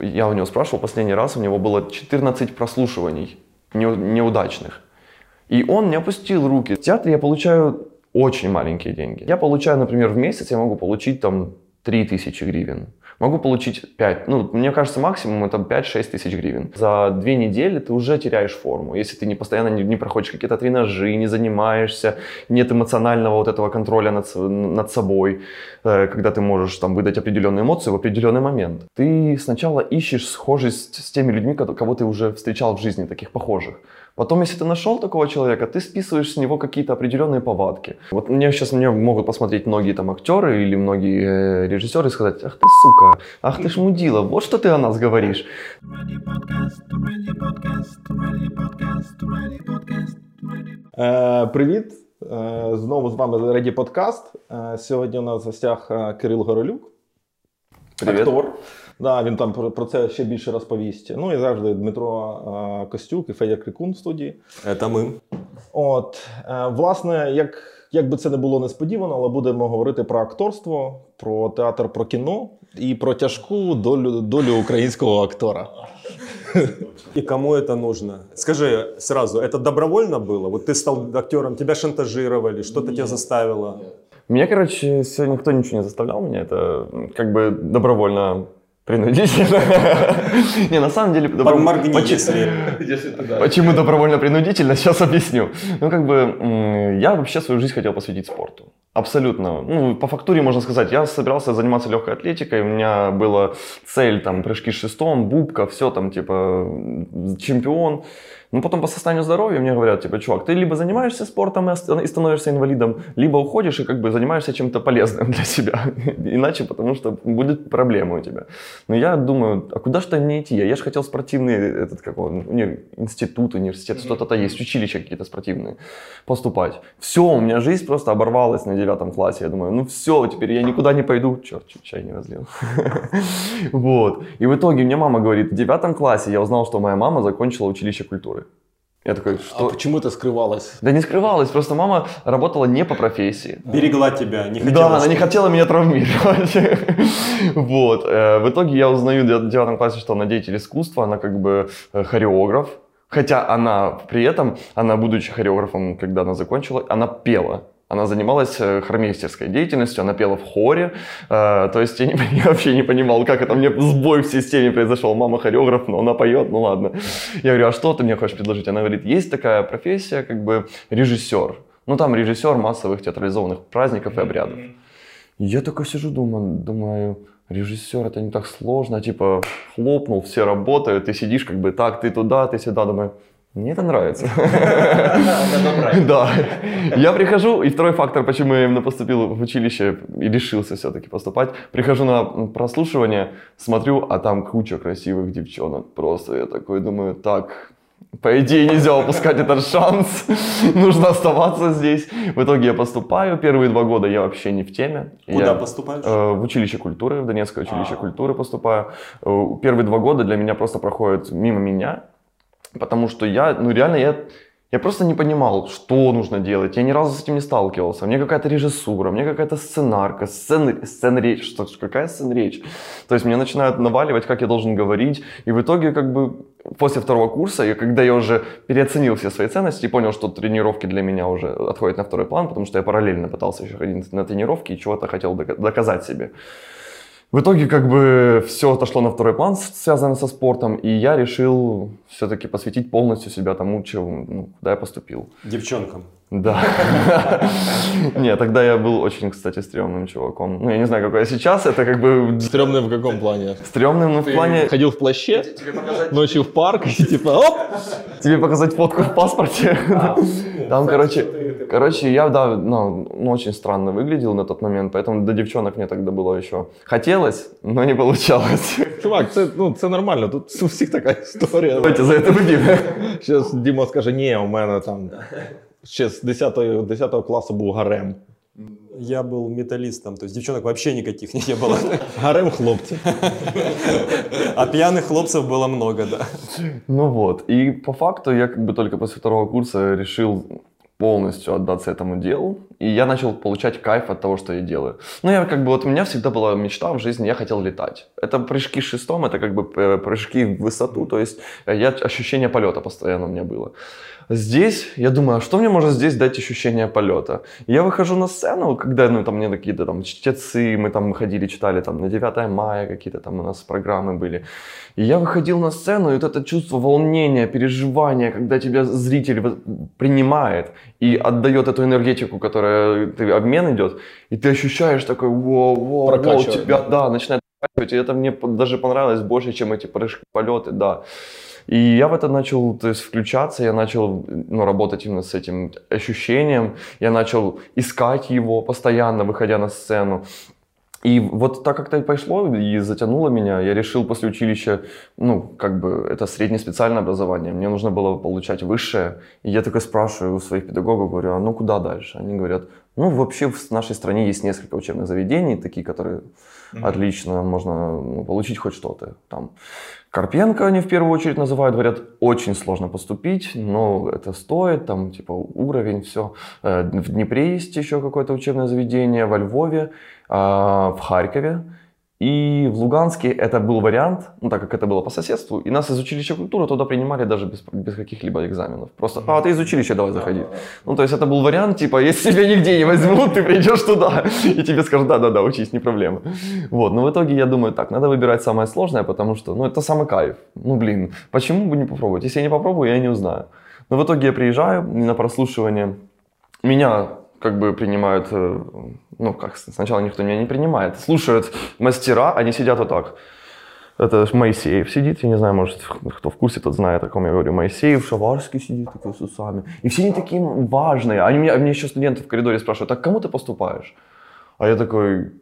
Я у него спрашивал последний раз, у него было 14 прослушиваний не- неудачных. И он не опустил руки. В театре я получаю очень маленькие деньги. Я получаю, например, в месяц я могу получить там 3000 гривен. Могу получить 5. Ну, мне кажется, максимум это 5-6 тысяч гривен. За две недели ты уже теряешь форму. Если ты не постоянно не, не проходишь какие-то тренажи, не занимаешься, нет эмоционального вот этого контроля над, над собой, э, когда ты можешь там выдать определенные эмоции в определенный момент. Ты сначала ищешь схожесть с теми людьми, кого ты уже встречал в жизни, таких похожих. Потом, если ты нашел такого человека, ты списываешь с него какие-то определенные повадки. Вот мне сейчас мне могут посмотреть многие там актеры или многие э, режиссеры и сказать, ах ты сука, ах ты ж мудила, вот что ты о нас говоришь. Е, привіт! Е, знову з вами Реді Подкаст. Е, сьогодні у нас в гостях е, Кирил Горолюк, Привіт. актор. Да, він там про, про це ще більше розповість. Ну і завжди Дмитро е, Костюк і Федя Крикун в студії. Это мы. От, е, власне, як, як би це не було несподівано, але будемо говорити про акторство, про театр, про кіно і про тяжку долю, долю українського актора. И кому это нужно? Скажи сразу, это добровольно было? Вот ты стал актером, тебя шантажировали, что-то тебя заставило? Меня, короче, сегодня никто ничего не заставлял меня, это м, как бы добровольно принудительно. Не, на самом деле... Подморгни, Почему- если... Почему добровольно-принудительно, сейчас объясню. Ну, как бы, я вообще свою жизнь хотел посвятить спорту. Абсолютно. Ну, по фактуре можно сказать, я собирался заниматься легкой атлетикой, у меня была цель, там, прыжки с шестом, бубка, все там, типа, чемпион. Ну, потом по состоянию здоровья мне говорят, типа, чувак, ты либо занимаешься спортом и становишься инвалидом, либо уходишь и как бы занимаешься чем-то полезным для себя. Иначе, потому что будет проблема у тебя. Но я думаю, а куда же мне идти? Я же хотел спортивный этот, как он, уни- институт, университет, что-то есть, училища какие-то спортивные поступать. Все, у меня жизнь просто оборвалась на девятом классе. Я думаю, ну все, теперь я никуда не пойду. Черт, чуть чай не разлил. Вот. И в итоге мне мама говорит, в девятом классе я узнал, что моя мама закончила училище культуры. Я такой, А что? чому ти скривалась? Да не скрывалась, просто мама работала не по профессии. Берегла тебя, не хотела... Да, она не хотела меня травмировать. Вот. Э, В итоге я узнаю в девятом классе, что она деятель искусства, она как бы э, хореограф. Хотя она при этом, она будучи хореографом, когда она закончила, она пела. Она занималась э, хормейстерской деятельностью, она пела в хоре. Э, То есть я, не, я вообще не понимал, как это мне сбой в системе произошел. Мама хореограф, но она поет, ну ладно. Я говорю, а что ты мне хочешь предложить? Она говорит, есть такая профессия, как бы режиссер. Ну там режиссер массовых театрализованных праздников и обрядов. Я такой сижу, думаю, думаю, режиссер это не так сложно, типа хлопнул, все работают, ты сидишь как бы так, ты туда, ты сюда, думаю, мне это нравится. Да. Я прихожу, и второй фактор, почему я именно поступил в училище и решился все-таки поступать, прихожу на прослушивание, смотрю, а там куча красивых девчонок. Просто я такой думаю, так, по идее, нельзя упускать этот шанс. Нужно оставаться здесь. В итоге я поступаю. Первые два года я вообще не в теме. Куда Я, поступаешь? э, в училище культуры, в Донецкое училище культуры поступаю. Э, Первые два года для меня просто проходят мимо меня, потому что я, ну реально, я, я просто не понимал, что нужно делать. Я ни разу с этим не сталкивался. Мне какая-то режиссура, мне какая-то сценарка, сцен, сцен-речь. Что, какая сцен-речь? То есть мне начинают наваливать, как я должен говорить. И в итоге, как бы, после второго курса, и когда я уже переоценил все свои ценности и понял, что тренировки для меня уже отходят на второй план, потому что я параллельно пытался еще ходить на тренировки и чего-то хотел дока- доказать себе. В итоге как бы все отошло на второй план, с- связанный со спортом, и я решил все-таки посвятить полностью себя тому, чему, ну, куда я поступил. Девчонкам. Да. Не, тогда я был очень, кстати, стрёмным чуваком. Ну, я не знаю, какой я сейчас, это как бы Стрьомний в якому плані? стрёмным, но в плане Ходил в плаще, ночью в парк, и типа, оп! тебе показать фотку в паспорте. Там, короче, короче, я, да, ну, ну, очень странно выглядел на тот момент, поэтому до девчонок мне тогда было еще хотелось, но не получалось. Чувак, це, ну, це нормально, тут у всіх така історія. Давайте за это выпьем. Зараз Діма скаже, ні, у мене там ще з 10, 10 класу був гарем. Я был металлистом, то есть девчонок вообще никаких не было. Гарем хлопців. А пьяных хлопцев было много, да. Ну вот, и по факту я как бы только после второго курса решил полностью отдаться этому делу. И я начал получать кайф от того, что я делаю. Ну, я как бы, вот у меня всегда была мечта в жизни, я хотел летать. Это прыжки шестом, это как бы э, прыжки в высоту, то есть э, я, ощущение полета постоянно у меня было. Здесь, я думаю, а что мне может здесь дать ощущение полета? Я выхожу на сцену, когда, ну, там, мне какие-то там чтецы, мы там ходили, читали там на 9 мая какие-то там у нас программы были. И я выходил на сцену, и вот это чувство волнения, переживания, когда тебя зритель принимает и отдает эту энергетику, которая обмен идет, и ты ощущаешь такой, воу, воу, воу, тебя, да, начинает и это мне даже понравилось больше, чем эти прыжки, полеты, да. И я в это начал то есть, включаться, я начал ну, работать именно с этим ощущением, я начал искать его постоянно, выходя на сцену. И вот так как-то пошло и затянуло меня, я решил после училища, ну, как бы, это среднее специальное образование, мне нужно было получать высшее. И я такой спрашиваю у своих педагогов, говорю, а ну куда дальше? Они говорят, ну, вообще в нашей стране есть несколько учебных заведений, такие, которые mm-hmm. отлично можно ну, получить хоть что-то. Там Карпенко они в первую очередь называют, говорят, очень сложно поступить, но это стоит, там типа уровень, все. Э, в Днепре есть еще какое-то учебное заведение, во Львове, в Харькове. И в Луганске это был вариант, ну так как это было по соседству, и нас из училища культуры туда принимали даже без, без каких-либо экзаменов. Просто, а, ты из училища, давай заходи. Ну то есть это был вариант, типа, если тебя нигде не возьмут, ты придешь туда, и тебе скажут, да-да-да, учись, не проблема. Вот, но в итоге я думаю, так, надо выбирать самое сложное, потому что, ну это самый кайф. Ну блин, почему бы не попробовать? Если я не попробую, я не узнаю. Но в итоге я приезжаю на прослушивание, меня как бы принимают, э, ну как, сначала никто меня не принимает, слушают мастера, они сидят вот так. Это Моисеев сидит, я не знаю, может, кто в курсе, тот знает, о ком я говорю. Моисеев, Шаварский сидит такой с усами. И все они такие важные. Они меня, мне еще студенты в коридоре спрашивают, а к кому ты поступаешь? А я такой,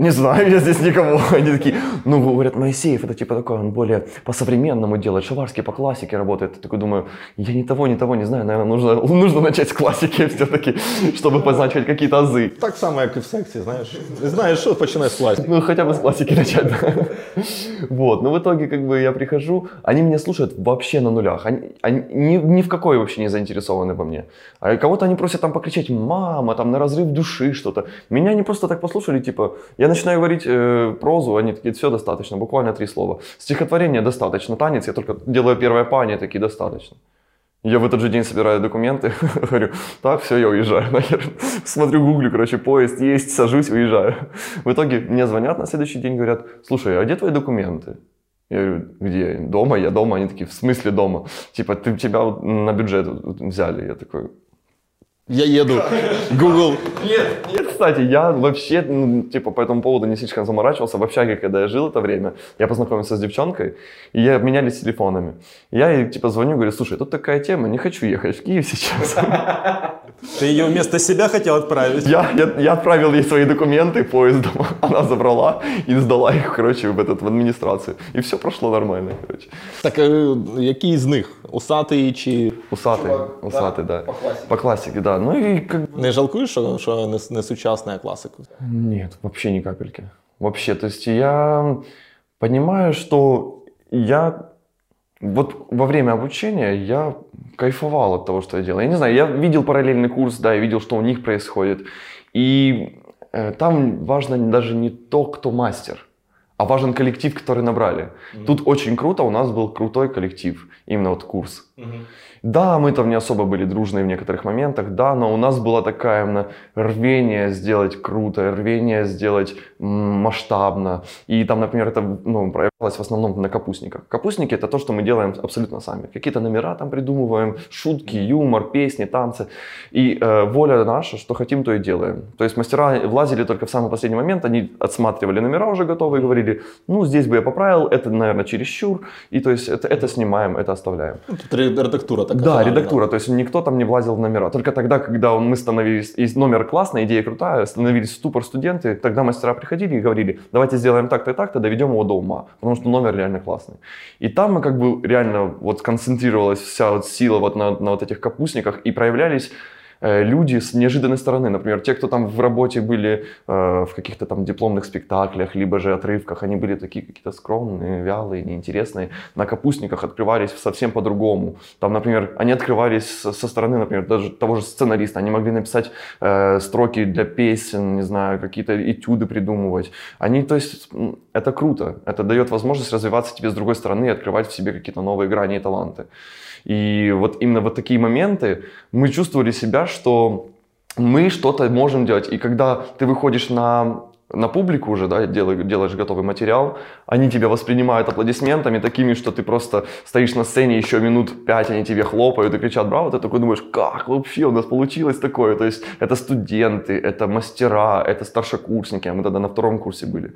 не знаю, я здесь никого. Они такие, ну, говорят, Моисеев, это типа такой, он более по-современному делает, Шаварский по классике работает. Я такой думаю, я ни того, ни того не знаю, наверное, нужно, нужно начать с классики все-таки, чтобы познать хоть какие-то азы. Так само, как и в сексе, знаешь. Знаешь, что, починай с классики. Ну, хотя бы с классики начать, да. Вот, но в итоге, как бы, я прихожу, они меня слушают вообще на нулях. Они, они ни, ни в какой вообще не заинтересованы во мне. А кого-то они просят там покричать, мама, там, на разрыв души что-то. Меня они просто так послушали, типа, я начинаю говорить э, прозу, они такие, все достаточно, буквально три слова. Стихотворение достаточно, танец, я только делаю первое па, такие, достаточно. Я в этот же день собираю документы, говорю, так, все, я уезжаю нахер. Смотрю, гуглю, короче, поезд есть, сажусь, уезжаю. В итоге мне звонят на следующий день, говорят, слушай, а где твои документы? Я говорю, где? Дома? Я дома. Они такие, в смысле дома? Типа, ты, тебя на бюджет взяли. Я такой, я еду. Google. Нет, нет, кстати, я вообще, ну, типа, по этому поводу не слишком заморачивался. В общаге, когда я жил это время, я познакомился с девчонкой, и я обменялись телефонами. Я ей, типа, звоню, говорю, слушай, тут такая тема, не хочу ехать в Киев сейчас. Ты ее вместо себя хотел отправить? Я, я, я отправил ей свои документы поездом, она забрала и сдала их, короче, в, этот, в администрацию. И все прошло нормально, короче. Так, а, який з них? Усатий чи... Усатий, усатий, да. По классике. По классике, да. Ну и как Не жалкуєш, що, що не, не сучасна класика? Нет, вообще ни капельки. Вообще, то есть я понимаю, что я вот во время обучения я кайфовал от того, что я делал. Я не знаю, я видел параллельный курс, да, я видел, что у них происходит. И э, там важно даже не то, кто мастер, а важен коллектив, который набрали. Mm-hmm. Тут очень круто, у нас был крутой коллектив, именно вот курс. Mm-hmm. Да, мы там не особо были дружные в некоторых моментах, да, но у нас было такое именно рвение сделать круто, рвение сделать масштабно. И там, например, это ну, в основном на капустниках. Капустники это то, что мы делаем абсолютно сами. Какие-то номера там придумываем, шутки, юмор, песни, танцы. И э, воля наша, что хотим, то и делаем. То есть мастера влазили только в самый последний момент, они отсматривали номера уже готовые говорили, ну, здесь бы я поправил, это, наверное, чересчур. И то есть это, это снимаем, это оставляем. Ну, тут редактура так Да, редактура, то есть никто там не влазил в номера. Только тогда, когда мы становились, и номер классный, идея крутая, становились ступор студенты, тогда мастера приходили и говорили, давайте сделаем так-то и так-то, доведем его до ума, потому что номер реально классный. И там мы как бы реально вот сконцентрировалась вся вот сила вот на, на вот этих капустниках и проявлялись люди с неожиданной стороны. Например, те, кто там в работе были э, в каких-то там дипломных спектаклях, либо же отрывках, они были такие какие-то скромные, вялые, неинтересные. На капустниках открывались совсем по-другому. Там, например, они открывались со стороны, например, даже того же сценариста. Они могли написать э, строки для песен, не знаю, какие-то этюды придумывать. Они, то есть, это круто. Это дает возможность развиваться тебе с другой стороны и открывать в себе какие-то новые грани и таланты. И вот именно вот такие моменты мы чувствовали себя, что мы что-то можем делать. И когда ты выходишь на на публику уже, да, делаешь, готовый материал, они тебя воспринимают аплодисментами такими, что ты просто стоишь на сцене еще минут пять, они тебе хлопают и кричат «Браво!», ты такой думаешь, как вообще у нас получилось такое? То есть это студенты, это мастера, это старшекурсники, а мы тогда на втором курсе были.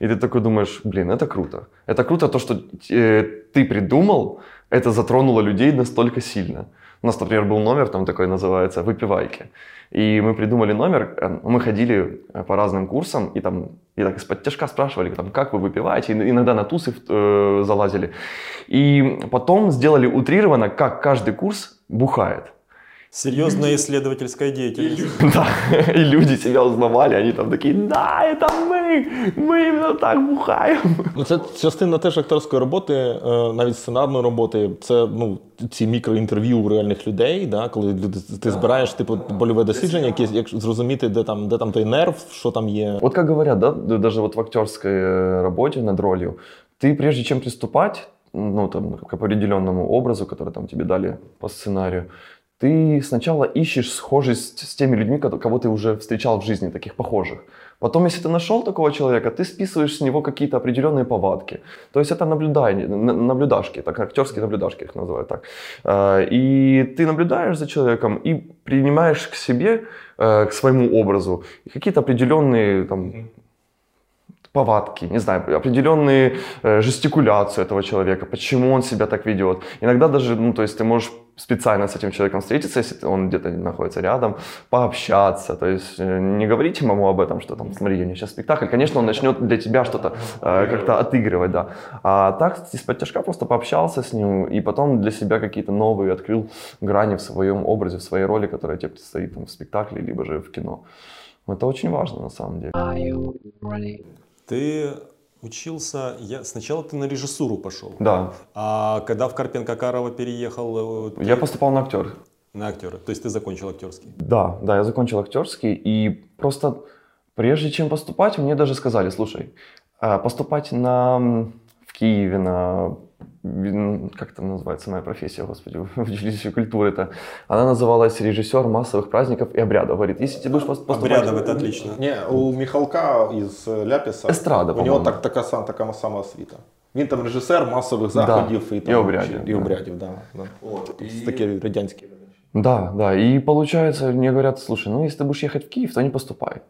И ты такой думаешь, блин, это круто. Это круто то, что э, ты придумал, это затронуло людей настолько сильно. У нас, например, был номер, там такой называется «Выпивайки». И мы придумали номер, э, мы ходили э, по разным курсам, и там и так из-под тяжка спрашивали, там, как вы выпиваете, и иногда на тусы э, залазили. И потом сделали утрированно, как каждый курс бухает. Серьезная исследовательская деятельность. Да, и люди себя узнавали, они там такі, да, это ми, ми іменно так бухаємо. Ну, це частина теж акторської роботи, е, навіть сценарної роботи. Це ну, ці мікроінтерв'ю у реальних людей, да, коли люди, ти збираєш типу больове дослідження, яке як зрозуміти, де там, де там той нерв, що там є. Вот как говорят, да, даже вот в актерской э, работе над ролью, ты прежде чем приступать, ну, там, к определенному образу, который там тебе дали по сценарию, ты сначала ищешь схожесть с теми людьми, кого ты уже встречал в жизни, таких похожих. Потом, если ты нашел такого человека, ты списываешь с него какие-то определенные повадки. То есть это наблюдание, наблюдашки, так актерские наблюдашки их называют так. Э, и ты наблюдаешь за человеком и принимаешь к себе, э, к своему образу какие-то определенные там, повадки, не знаю, определенные э, жестикуляцию этого человека, почему он себя так ведет. Иногда даже, ну, то есть ты можешь специально с этим человеком встретиться, если он где-то находится рядом, пообщаться, то есть э, не говорить ему об этом, что там, смотри, у меня сейчас спектакль, конечно, он начнет для тебя что-то э, как-то отыгрывать, да, а так из-под тяжка просто пообщался с ним и потом для себя какие-то новые открыл грани в своем образе, в своей роли, которая тебе предстоит там, в спектакле, либо же в кино. Это очень важно на самом деле. Ты учился, я, сначала ты на режиссуру пошел. Да. А когда в Карпенко-Карово переехал? Э, ты... Я поступал на актер. На актера. То есть ты закончил актерский? Да, да, я закончил актерский. И просто прежде чем поступать, мне даже сказали, слушай, а поступать на, в Киеве на как это называется моя профессия, господи, в училище культуры это, она называлась режиссер массовых праздников и обрядов. Говорит, если ты будешь поступать... Обрядов, это отлично. Не, у Михалка из Ляписа, Эстрада, у него так, така, така сама освіта. Він там режисер масових заходів да, і, там, і обрядів. І обрядів, да. да. Вот, и... Такі радянські. Да, да. И получается, мне говорят, слушай, ну если ты будешь ехать в Киев, то не поступай.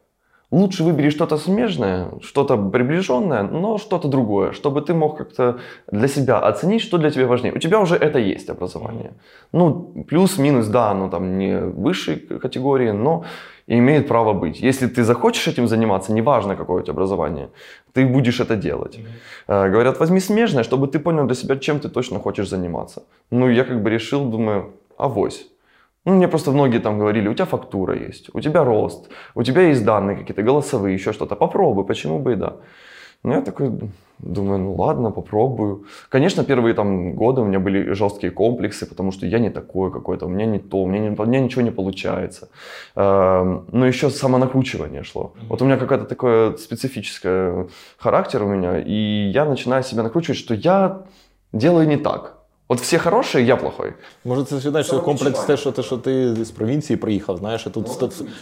Лучше выбери что-то смежное, что-то приближенное, но что-то другое, чтобы ты мог как-то для себя оценить, что для тебя важнее. У тебя уже это есть образование. Ну, плюс-минус, да, оно там не высшей категории, но имеет право быть. Если ты захочешь этим заниматься, неважно какое у тебя образование, ты будешь это делать. Mm-hmm. Говорят, возьми смежное, чтобы ты понял для себя, чем ты точно хочешь заниматься. Ну, я как бы решил, думаю, авось. Ну, мне просто многие там говорили, у тебя фактура есть, у тебя рост, у тебя есть данные какие-то голосовые, еще что-то. Попробуй, почему бы и да. Ну, я такой думаю, ну ладно, попробую. Конечно, первые там годы у меня были жесткие комплексы, потому что я не такой какой-то, у меня не то, у меня, не, у меня ничего не получается. Эм, но еще самонакручивание шло. Вот у меня какая-то такое специфическое характер у меня, и я начинаю себя накручивать, что я делаю не так. От всі хороші, я плохой. Може, це знаєш, що комплекс те, що те, що ти з провінції приїхав, знаєш, а тут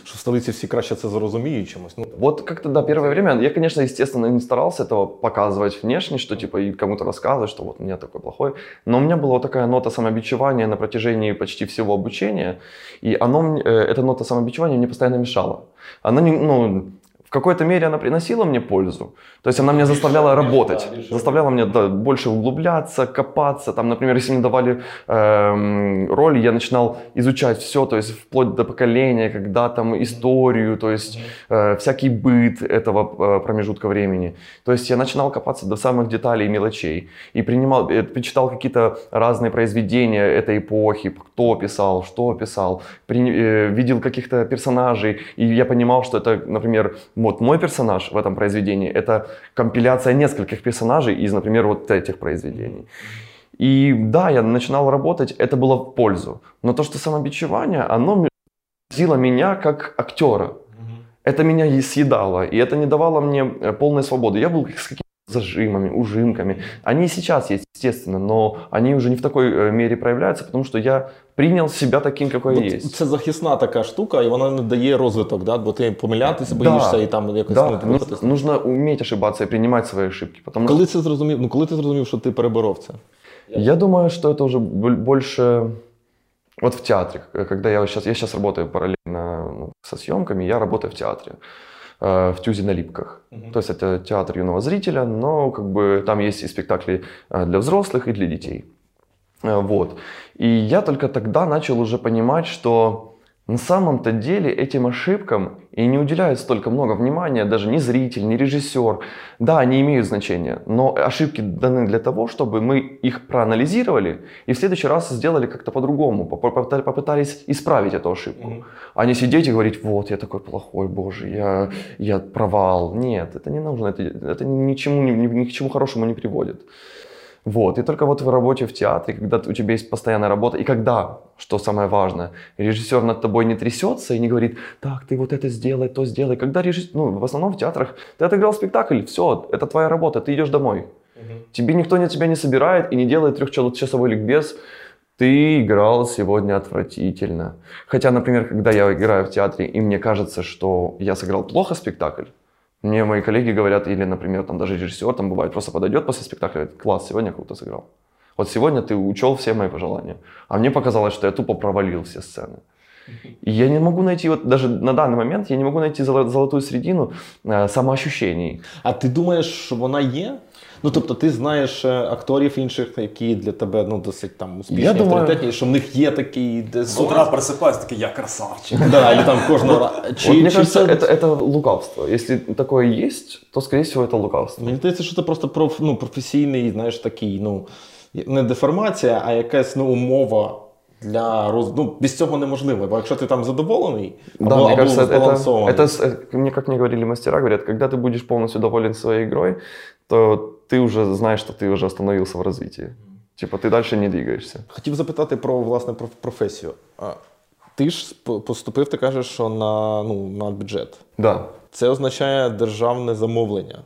що в столиці всі краще це зрозуміють чимось. Ну. Вот как-то, да, первое время, я, конечно, естественно, не старался этого показывать внешне, что типа и кому-то рассказывать, что вот у меня такой плохой. Но у меня была вот такая нота самобичевания на протяжении почти всего обучения, и оно, э, эта нота самобичевания мне постоянно мешала. Она не, ну, какой-то мере она приносила мне пользу. То есть она меня заставляла работать, заставляла меня да, больше углубляться, копаться. Там, например, если мне давали э, роли, я начинал изучать все, то есть вплоть до поколения, когда там историю, то есть э, всякий быт этого э, промежутка времени. То есть я начинал копаться до самых деталей и мелочей. И принимал, э, читал какие-то разные произведения этой эпохи, кто писал, что писал, при, э, видел каких-то персонажей, и я понимал, что это, например, вот мой персонаж в этом произведении, это компиляция нескольких персонажей из, например, вот этих произведений. И да, я начинал работать, это было в пользу. Но то, что самобичевание, оно сило меня как актера. Это меня и съедало, и это не давало мне э, полной свободы. Я был с какими зажимами, ужимками. Они и сейчас есть, естественно, но они уже не в такой э, мере проявляются, потому что я прийняв себя таким, який я є. Це захисна така штука, і вона не дає розвиток, да? бо ти помилятися боїшся да, і там якось да. ну, Нужно уметь ошибаться и принимать свои ошибки. Потому коли це зрозумів, ну коли ти зрозумів, що ти переборов це? Я думаю, что это уже больше вот в театре, когда я сейчас, я сейчас работаю параллельно ну, со съемками, я работаю в театре. Э, в Тюзе на Липках. Uh-huh. То есть это театр юного зрителя, но как бы там есть и спектакли э, для взрослых, и для детей. Э, вот. И я только тогда начал уже понимать, что на самом-то деле этим ошибкам и не уделяют столько много внимания даже ни зритель, ни режиссер. Да, они имеют значение, но ошибки даны для того, чтобы мы их проанализировали и в следующий раз сделали как-то по-другому, попытались исправить эту ошибку. Mm-hmm. А не сидеть и говорить, вот, я такой плохой, боже, я, я провал. Нет, это не нужно, это, это ни, к чему, ни, ни к чему хорошему не приводит. Вот. И только вот в работе в театре, когда у тебя есть постоянная работа, и когда, что самое важное, режиссер над тобой не трясется и не говорит, так, ты вот это сделай, то сделай. Когда режиссер, ну, в основном в театрах, ты отыграл спектакль, все, это твоя работа, ты идешь домой. Угу. Тебе никто на тебя не собирает и не делает трехчасовой ликбез, ты играл сегодня отвратительно. Хотя, например, когда я играю в театре, и мне кажется, что я сыграл плохо спектакль, мне мои коллеги говорят, или, например, там даже режиссер там бывает, просто подойдет после спектакля говорит, класс, сегодня круто сыграл. Вот сегодня ты учел все мои пожелания. А мне показалось, что я тупо провалил все сцены. И я не могу найти, вот даже на данный момент, я не могу найти золотую середину э, самоощущений. А ти думаєш, що вона є? Ну тобто, ти знаєш акторів інших, які для тебе ну досить там успішні, я авторитетні, думаю... що в них є такий З утра просипаюсь, такий я красавчик. Да, или там кожного Чи, вот, Мне кажется, это, это лукавство. Если такое есть, то, скорее всего, это лукавство. Мені здається, що це просто проф, ну, професійний, знаєш, такий, ну, не деформація, а якась ну, умова для роз... ну, без цього неможливо. Бо якщо ти там задоволений, да, або, мне кажется, это, это, мне как мне говорили мастера, говорят, когда ты будешь полностью доволен своей игрой, то ты уже знаешь, что ты уже остановился в развитии. Типа ти далі не двигаєшся. Хотів запитати про власне про професію. Ти ж поступив, ти кажеш, що на ну, на бюджет. Да. Це означає державне замовлення.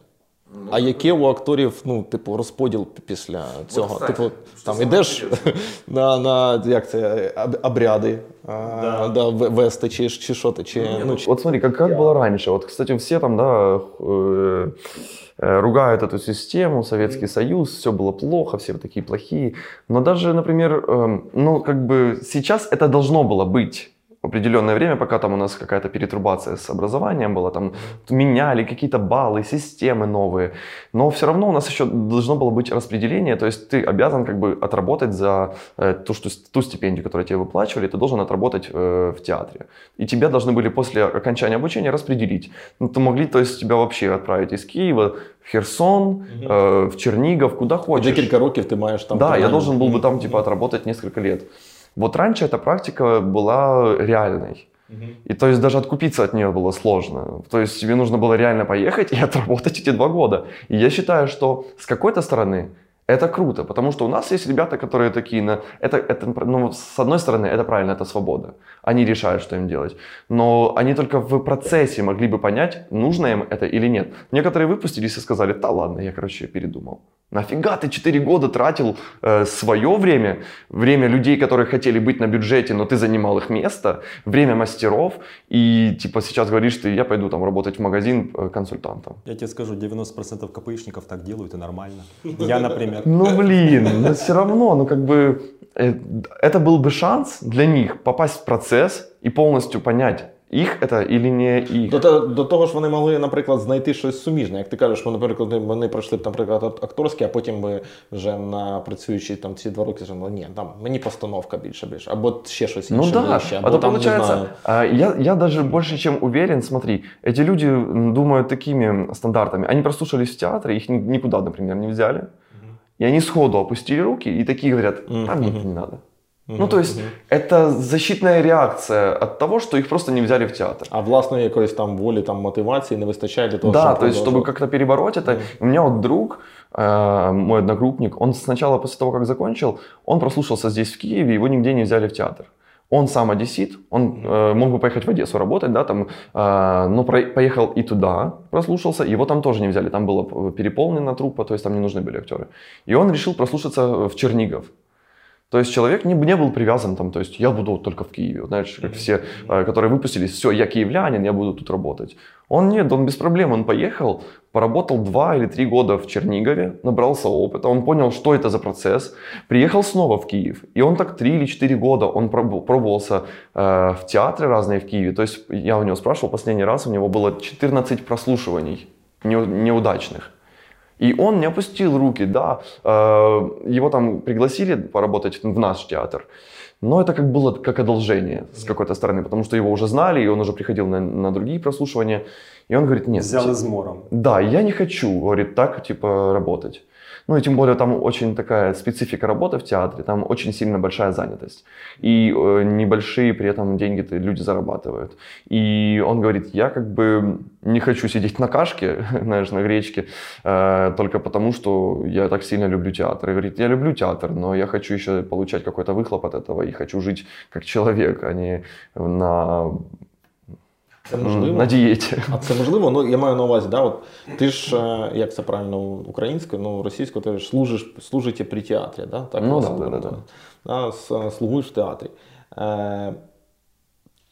Ну, а яке у акторів, ну, типу, розподіл після цього? От, типу, там ідеш на на як це, обряди да. Да, вести, чи чи що ти? Чи, ну, чи... Вот смотри, как, как было раньше. Вот, кстати, все там, да, э, э, ругают эту систему, Советский Союз, все было плохо, все такие плохие. Но даже, например, э, ну, как бы сейчас это должно было быть определенное время, пока там у нас какая-то перетрубация с образованием была, там меняли какие-то баллы, системы новые, но все равно у нас еще должно было быть распределение, то есть ты обязан как бы отработать за э, ту, что, ту стипендию, которую тебе выплачивали, ты должен отработать э, в театре. И тебя должны были после окончания обучения распределить. Ну, то могли, то есть тебя вообще отправить из Киева в Херсон, угу. э, в Чернигов, куда хочешь. Декілька років ты маешь там. Да, я должен был бы там типа отработать несколько лет. Вот раньше эта практика была реальной. И то есть даже откупиться от нее было сложно. То есть тебе нужно было реально поехать и отработать эти два года. И я считаю, что с какой-то стороны это круто, потому что у нас есть ребята, которые такие, на, это, это, ну, с одной стороны, это правильно, это свобода. Они решают, что им делать. Но они только в процессе могли бы понять, нужно им это или нет. Некоторые выпустились и сказали, да ладно, я, короче, передумал. Нафига ты 4 года тратил э, свое время, время людей, которые хотели быть на бюджете, но ты занимал их место, время мастеров, и типа сейчас говоришь, ты, я пойду там работать в магазин э, консультантом. Я тебе скажу, 90% КПИшников так делают и нормально. Я, например. Ну блин, но все равно, ну как бы э, это был бы шанс для них попасть в процесс и полностью понять, их это или не их. До, те- до того ж вони могли, наприклад, знайти щось суміжне. Як ти кажеш, що, наприклад, вони пройшли б, наприклад, ак- акторське, а потім би вже на працюючи там ці два роки сказали, ні, там мені постановка більше більше, або ще щось Ну інше да, ближче, або а то там, не получается, знаю. а, я, я даже больше чем уверен, смотри, эти люди м, думают такими стандартами. Они прослушались в театре, их ни- никуда, например, не взяли. И они сходу опустили руки и такие говорят, а мне это не надо. Ну, то есть, это защитная реакция от того, что их просто не взяли в театр. А власної якоїсь там волі, там мотивації не вистачає для того, Да, щоб то есть, чтобы продовжувати. как-то перебороть это. У меня вот друг, э, мой одногруппник, он сначала после того, как закончил, он прослушался здесь, в Киеве, его нигде не взяли в театр. Он сам одессит, он э, мог бы поехать в Одессу работать, да, там, э, но про- поехал и туда, прослушался, его там тоже не взяли, там была п- переполнена труппа, то есть там не нужны были актеры. И он решил прослушаться в Чернигов. То есть человек не, не был привязан там, то есть я буду только в Киеве, вот знаешь, как все, э, которые выпустились, все, я киевлянин, я буду тут работать. Он нет, он без проблем, он поехал, поработал два или три года в Чернигове, набрался опыта, он понял, что это за процесс, приехал снова в Киев, и он так три или четыре года, он пробовал- пробовался э, в театры разные в Киеве, то есть я у него спрашивал последний раз, у него было 14 прослушиваний неу- неудачных. И он не опустил руки, да. Э, Его там пригласили поработать в наш театр. Но это как было как одолжение с какой-то стороны, потому что его уже знали, и он уже приходил на, на другие прослушивания. И он говорит, нет, Взял измором. да, я не хочу, говорит, так, типа, работать. Ну и тем более там очень такая специфика работы в театре, там очень сильно большая занятость. И э, небольшие при этом деньги люди зарабатывают. И он говорит, я как бы не хочу сидеть на кашке, знаешь, на гречке, э, только потому, что я так сильно люблю театр. И говорит, я люблю театр, но я хочу еще получать какой-то выхлоп от этого и хочу жить как человек, а не на, Це можливо. на дієті. А це можливо, ну я маю на увазі, да, от ти ж, е, як це правильно українською, ну російською, ти ж служиш, служите при театрі, да? Так, Ну, да, да, да, да. Да, слугуєш в театрі. Е,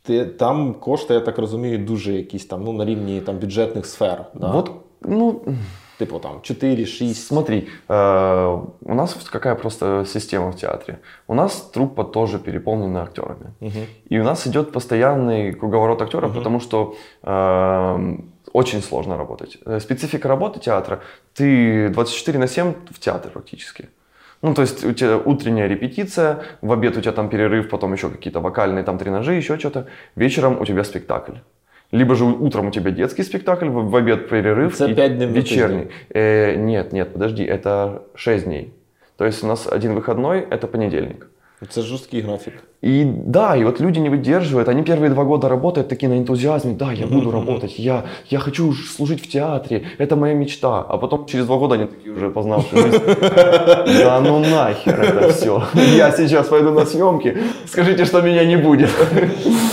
ти, там кошти, я так розумію, дуже якісь там, ну, на рівні там, бюджетних сфер. Да? От, ну, Типу там 4-6. Смотри, э, у нас какая просто система в театре. У нас труппа тоже переполнена актерами. И у нас идет постоянный круговорот актеров, потому что э, очень сложно работать. Э, Специфика работы театра, ты 24 на 7 в театре практически. Ну, то есть у тебя утренняя репетиция, в обед у тебя там перерыв, потом еще какие-то вокальные там тренажи, еще что-то. Вечером у тебя спектакль. Либо же утром у тебя детский спектакль, в, обед перерыв Это и дней вечерний. Э, нет, нет, подожди, это 6 дней. То есть у нас один выходной, это понедельник. Це жорсткий графік. И да, и вот люди не выдерживают, они первые два года работают такие на энтузиазме, да, я буду работать, я, я хочу ж служить в театре, это моя мечта. А потом через два года они такие уже познавшие жизнь. Да ну нахер это все. Я сейчас пойду на съемки, скажите, что меня не будет.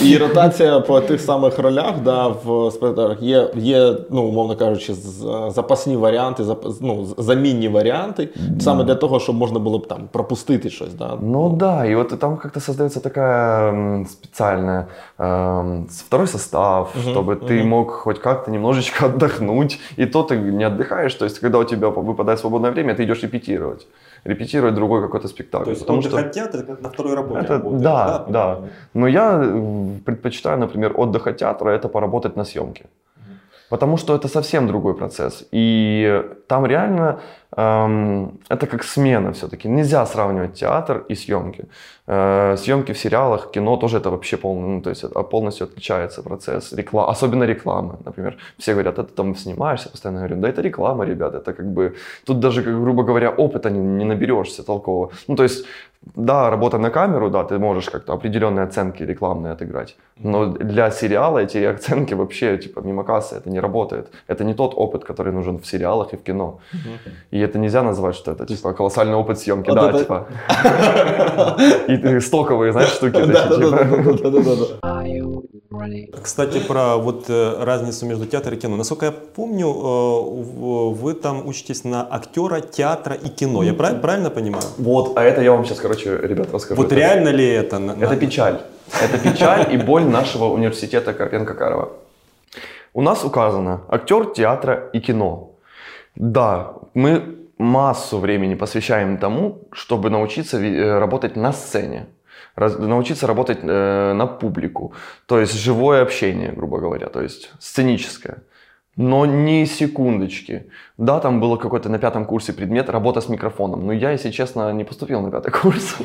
І ротація по тих самих ролях да, в спектаклях є, є, ну, умовно кажучи, з- запасні варіанти, зап- ну, з- замінні варіанти, саме для того, щоб можна було б там пропустити щось. Да. Ну да, и вот там как-то такая специальная эм, второй состав, чтобы ты мог хоть как-то немножечко отдохнуть. И то ты не отдыхаешь, то есть когда у тебя выпадает свободное время, ты идешь репетировать. Репетировать другой какой-то спектакль. То есть потому отдых что... от театра как на второй работе Это, работает, да, да. по-моему? Но я предпочитаю, например, отдых от театра это поработать на съемке. Потому что это совсем другой процесс. И там реально эм, это как смена все-таки. Нельзя сравнивать театр и съемки. Э, съемки в сериалах, кино тоже это вообще полный, ну, то есть полностью отличается процесс. Рекла... Особенно реклама, например. Все говорят, это там снимаешься, постоянно говорю, да это реклама, ребята, это как бы... Тут даже, грубо говоря, опыта не, не наберешься толкового. Ну, то есть да, работа на камеру, да, ты можешь как-то определенные оценки рекламные отыграть. Но для сериала эти оценки вообще, типа, мимо кассы, это не работает. Это не тот опыт, который нужен в сериалах и в кино. И это нельзя назвать, что это, типа, колоссальный опыт съемки. Вот Да, это- типа. И стоковые, знаешь, штуки такие, типа. Кстати, про вот э, разницу между театром и кино. Насколько я помню, э, вы там учитесь на актера театра и кино. Я прав- правильно понимаю? Вот, а это я вам сейчас, короче, ребят, расскажу. Вот реально ли это? Это печаль. Это печаль и боль нашего университета Карпенко-Карова. У нас указано актер театра и кино. Да, мы массу времени посвящаем тому, чтобы научиться э, работать на сцене. раз- научиться работать э, на публику, то есть живое общение, грубо говоря, то есть сценическое. Но не секундочки. Да, там было какой-то на пятом курсе предмет работа с микрофоном. Но я, если честно, не поступил на пятый курс.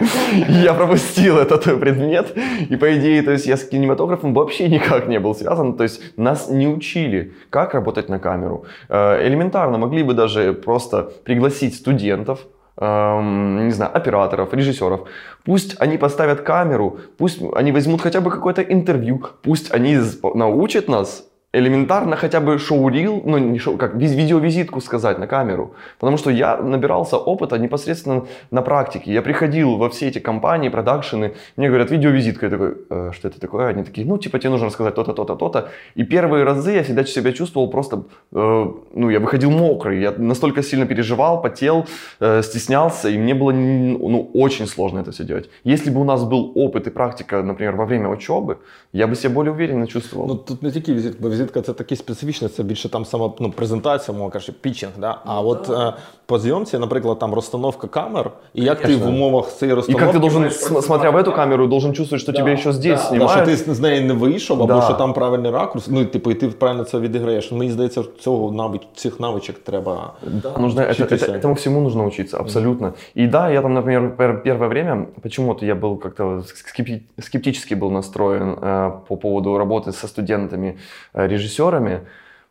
Я пропустил этот предмет. И по идее, то есть я с кинематографом вообще никак не был связан. То есть нас не учили, как работать на камеру. Э, Элементарно могли бы даже просто пригласить студентов, эм, не знаю, операторов, режиссеров. Пусть они поставят камеру, пусть они возьмут хотя бы какое-то интервью, пусть они научат нас элементарно хотя бы шоурил, ну не шоу, как виз- видеовизитку сказать на камеру. Потому что я набирался опыта непосредственно на практике. Я приходил во все эти компании, продакшены, мне говорят, видеовизитка. Я такой, «Э, что это такое? Они такие, ну типа тебе нужно рассказать то-то, то-то, то-то. И первые разы я всегда себя чувствовал просто, э, ну я выходил мокрый. Я настолько сильно переживал, потел, э, стеснялся, и мне было ну, очень сложно это все делать. Если бы у нас был опыт и практика, например, во время учебы, я бы себя более уверенно чувствовал. Ну тут не тільки візитка, бо візитка це таке специфічне, це більше там сама ну, презентація, мова каже, пітчинг. Да? А от е, по зйомці, наприклад, там розстановка камер, і як ти в умовах цієї И розстановки. как ты должен, маєш см- смотря в эту камеру, должен чувствовать, что тебя еще здесь Да, що снимают. ти з з неї не вийшов, або Да. що там правильний ракурс. Ну, типу, і ти правильно це відіграєш. Мені здається, цього навич, цих навичок треба. Да, нужно, это, учитися. это- этому всему нужно учиться, абсолютно. И да, я там, например, пер- первое время, почему-то я был как-то скепти- скептически был настроен э, по поводу работы со студентами, э, режиссерами,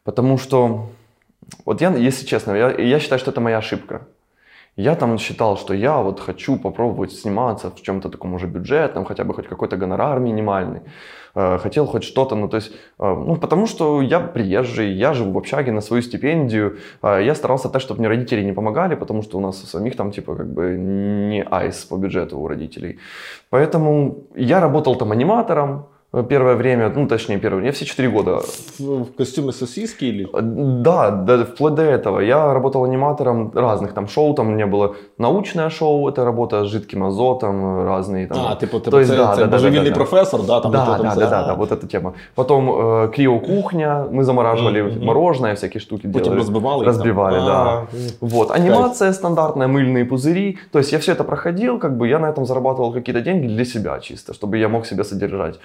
потому что, вот я, если честно, я, я считаю, что это моя ошибка. Я там считал, что я вот хочу попробовать сниматься в чем-то таком уже бюджетном, хотя бы хоть какой-то гонорар минимальный. Э, Хотел хоть что-то, ну то есть, э, ну потому что я приезжий, я живу в общаге на свою стипендию. Э, Я старался так, чтобы мне родители не помогали, потому что у нас у самих там типа как бы не айс по бюджету у родителей. Поэтому я работал там аниматором первое время, ну точнее первое, я все четыре года В, в костюмі сосиски или... да, да, вплоть до этого. Я работал аниматором разных там шоу, там у меня было научное шоу, это работа с жидким азотом, разные там. А, типу, То типу есть, це, да, це да, да, божевільний да, да. професор, да, там да, хто там да, це- да, да, да, вот эта тема. Потом э, криокухня, мы замораживали Мгм. мороженое, всякие штуки Потім делали. розбивали. їх Разбивали, там. да. А, Вот, анимация стандартная, мыльные пузыри. То есть я все это проходил, как бы я на этом зарабатывал какие-то деньги для себя чисто, чтобы я мог себя содержать.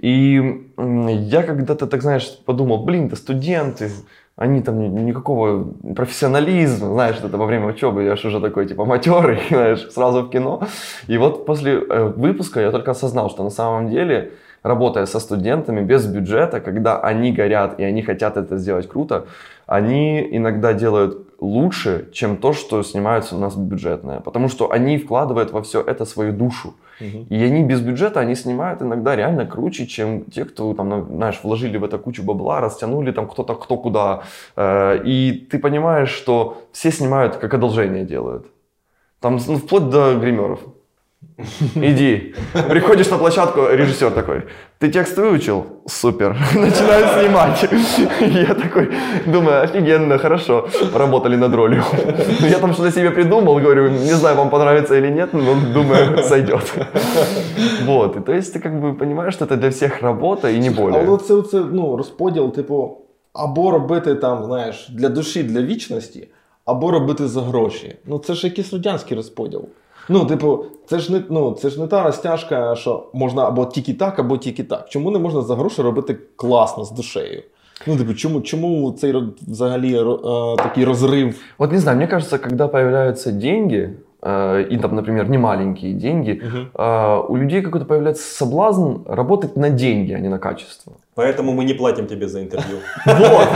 И я когда-то, так знаешь, подумал, блин, да студенты, они там ни- никакого профессионализма, знаешь, это во время учебы, я же уже такой, типа, матерый, знаешь, сразу в кино. И вот после э, выпуска я только осознал, что на самом деле, работая со студентами без бюджета, когда они горят и они хотят это сделать круто, они иногда делают лучше, чем то, что снимается у нас бюджетное. Потому что они вкладывают во все это свою душу. И они без бюджета, они снимают иногда реально круче, чем те, кто там, знаешь, вложили в это кучу бабла, растянули там кто-то кто куда. Э, И ты понимаешь, что все снимают, как одолжение делают. Там ну, вплоть до гримеров. Иди. Приходишь на площадку, режиссер такой, ты текст выучил? Супер. Начинаю снимать. Я такой думаю, офигенно, хорошо. Поработали над ролью. Ну, Я там что-то себе придумал, говорю, не знаю, вам понравится или нет, но думаю, сойдет. Вот. И то есть ты как бы понимаешь, что это для всех работа и не более. Але це, це ну, розподіл, типу, або робити там, знаєш, для душі, для вічності, або робити за гроші. Ну це ж якийсь радянський розподіл. Ну, типу, це ж не ну, це ж не та розтяжка, що можна або тільки так, або тільки так. Чому не можна за гроші робити класно з душею? Ну, типу, чому, чому цей взагалі е, такий розрив? От не знаю, мені кажется, коли з'являються деньги, э, и там, например, не маленькие деньги, э, у людей какой-то появляется соблазн работать на деньги, а не на качество. Поэтому мы не платим тебе за интервью. Вот.